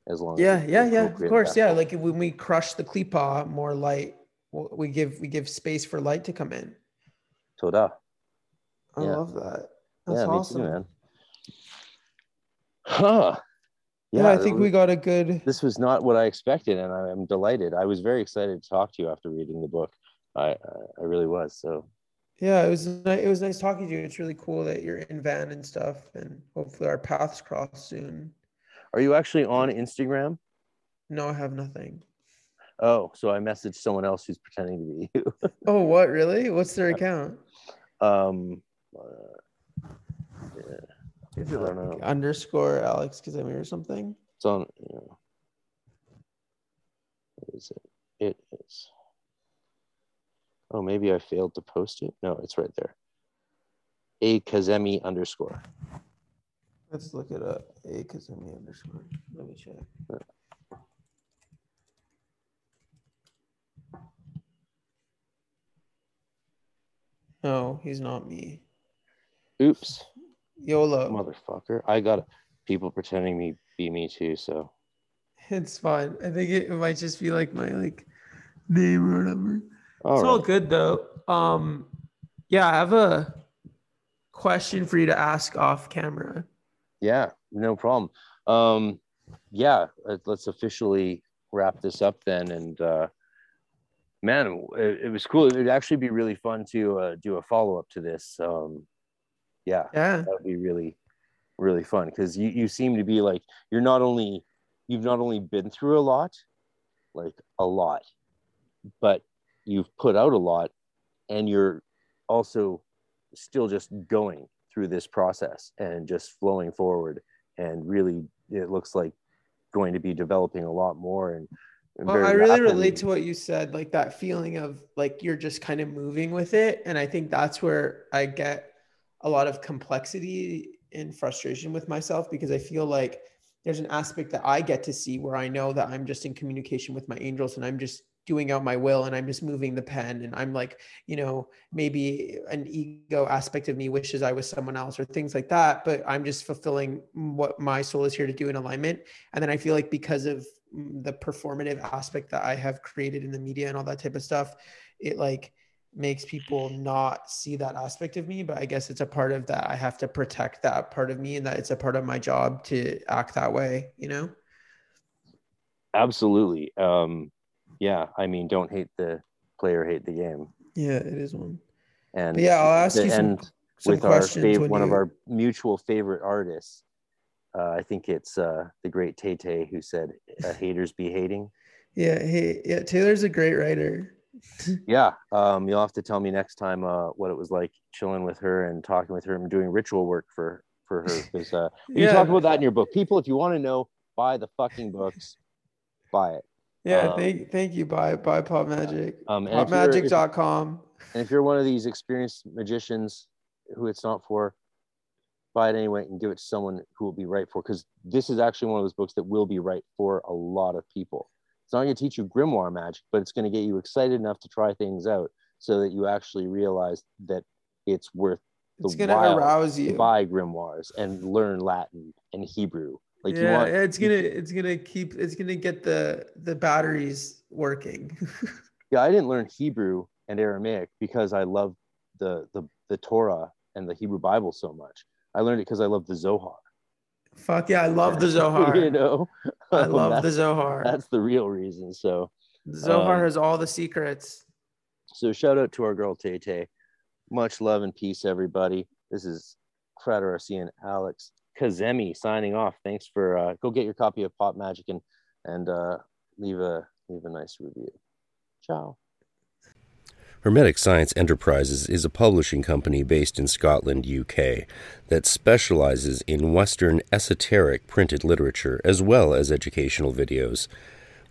as long yeah as yeah yeah of course yeah like when we crush the klipa more light we give we give space for light to come in Toda. i Yeah. love that that's yeah, awesome me too, man. Huh. yeah, i think was- we got a good This was not what I expected, and I am delighted. I was very excited to talk to you after reading the book. I, I really was. So yeah it was it was nice talking to you it's really cool that you're in van and stuff and hopefully our paths cross soon are you actually on Instagram? no i have nothing Oh, so I messaged someone else who's pretending to be <laughs> you. oh what really what's their account um, uh, yeah, Is it like know. underscore alex kazemi or something It's on. You know, what is it? It is. Oh, maybe I failed to post it. No, it's right there. A Kazemi underscore. let's look it up a kazemi underscore let me check no he's not me Oops, yolo motherfucker! I got people pretending me be me too. So It's fine. I think it, it might just be like my like name or whatever. All it's all good though. Um, yeah, I have a question for you to ask off camera. Yeah, no problem. Um, yeah, let- let's officially wrap this up then. And uh, man, it, it was cool. It'd actually be really fun to uh, do a follow up to this. Um, yeah, Yeah, that would be really really fun because you, you seem to be like you're not only you've not only been through a lot like a lot but you've put out a lot and you're also still just going through this process and just flowing forward and really it looks like going to be developing a lot more and, and well, I really rapidly. relate to what you said, like that feeling of like you're just kind of moving with it. And I think that's where I get a lot of complexity and frustration with myself because I feel like there's an aspect that I get to see where I know that I'm just in communication with my angels and I'm just doing out my will and I'm just moving the pen and I'm like, you know, maybe an ego aspect of me wishes I was someone else or things like that, but I'm just fulfilling what my soul is here to do in alignment. And then I feel like because of the performative aspect that I have created in the media and all that type of stuff, it like makes people not see that aspect of me, but I guess it's a part of that I have to protect that part of me and that it's a part of my job to act that way, you know? Absolutely. Um yeah, I mean, don't hate the player, hate the game. Yeah, it is one. And but yeah, I'll ask you some, some with our fav- one you... of our mutual favorite artists. Uh, I think it's uh, the great Tay Tay who said, uh, <laughs> "Haters be hating." Yeah, hey, yeah, Taylor's a great writer. <laughs> yeah, um, you'll have to tell me next time uh, what it was like chilling with her and talking with her and doing ritual work for for her. Because uh, <laughs> yeah. you talk about that in your book. People, if you want to know, buy the fucking books. Buy it. Yeah, um, thank thank you. Buy buy Pop Magic. Um, popmagic.com. And if you're one of these experienced magicians who it's not for, buy it anyway and give it to someone who will be right for. Because this is actually one of those books that will be right for a lot of people. It's not going to teach you grimoire magic, but it's going to get you excited enough to try things out so that you actually realize that it's worth it's going to arouse you to buy grimoires and learn Latin and Hebrew like yeah, want, it's gonna it's gonna keep it's gonna get the the batteries working. <laughs> yeah, I didn't learn Hebrew and Aramaic because I love the the the Torah and the Hebrew Bible so much. I learned it because I love the Zohar. Fuck yeah, I love the <laughs> Zohar. you know, I <laughs> love the Zohar. That's the real reason. So Zohar um, has all the secrets. So shout out to our girl Tay Tay. Much love and peace, everybody. This is RC and Alex Kazemi signing off. Thanks for uh, go get your copy of Pop Magic and and uh, leave a leave a nice review. Ciao. Hermetic Science Enterprises is a publishing company based in Scotland, UK, that specializes in Western esoteric printed literature as well as educational videos.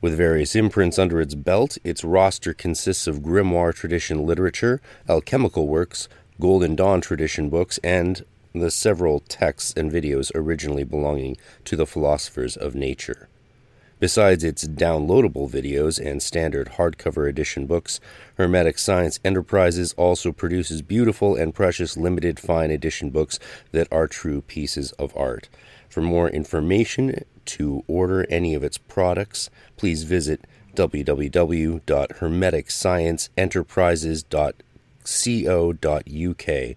With various imprints under its belt, its roster consists of grimoire tradition literature, alchemical works, Golden Dawn tradition books, and the several texts and videos originally belonging to the philosophers of nature. Besides its downloadable videos and standard hardcover edition books, Hermetic Science Enterprises also produces beautiful and precious limited fine edition books that are true pieces of art. For more information to order any of its products, please visit www.hermeticscienceenterprises.co.uk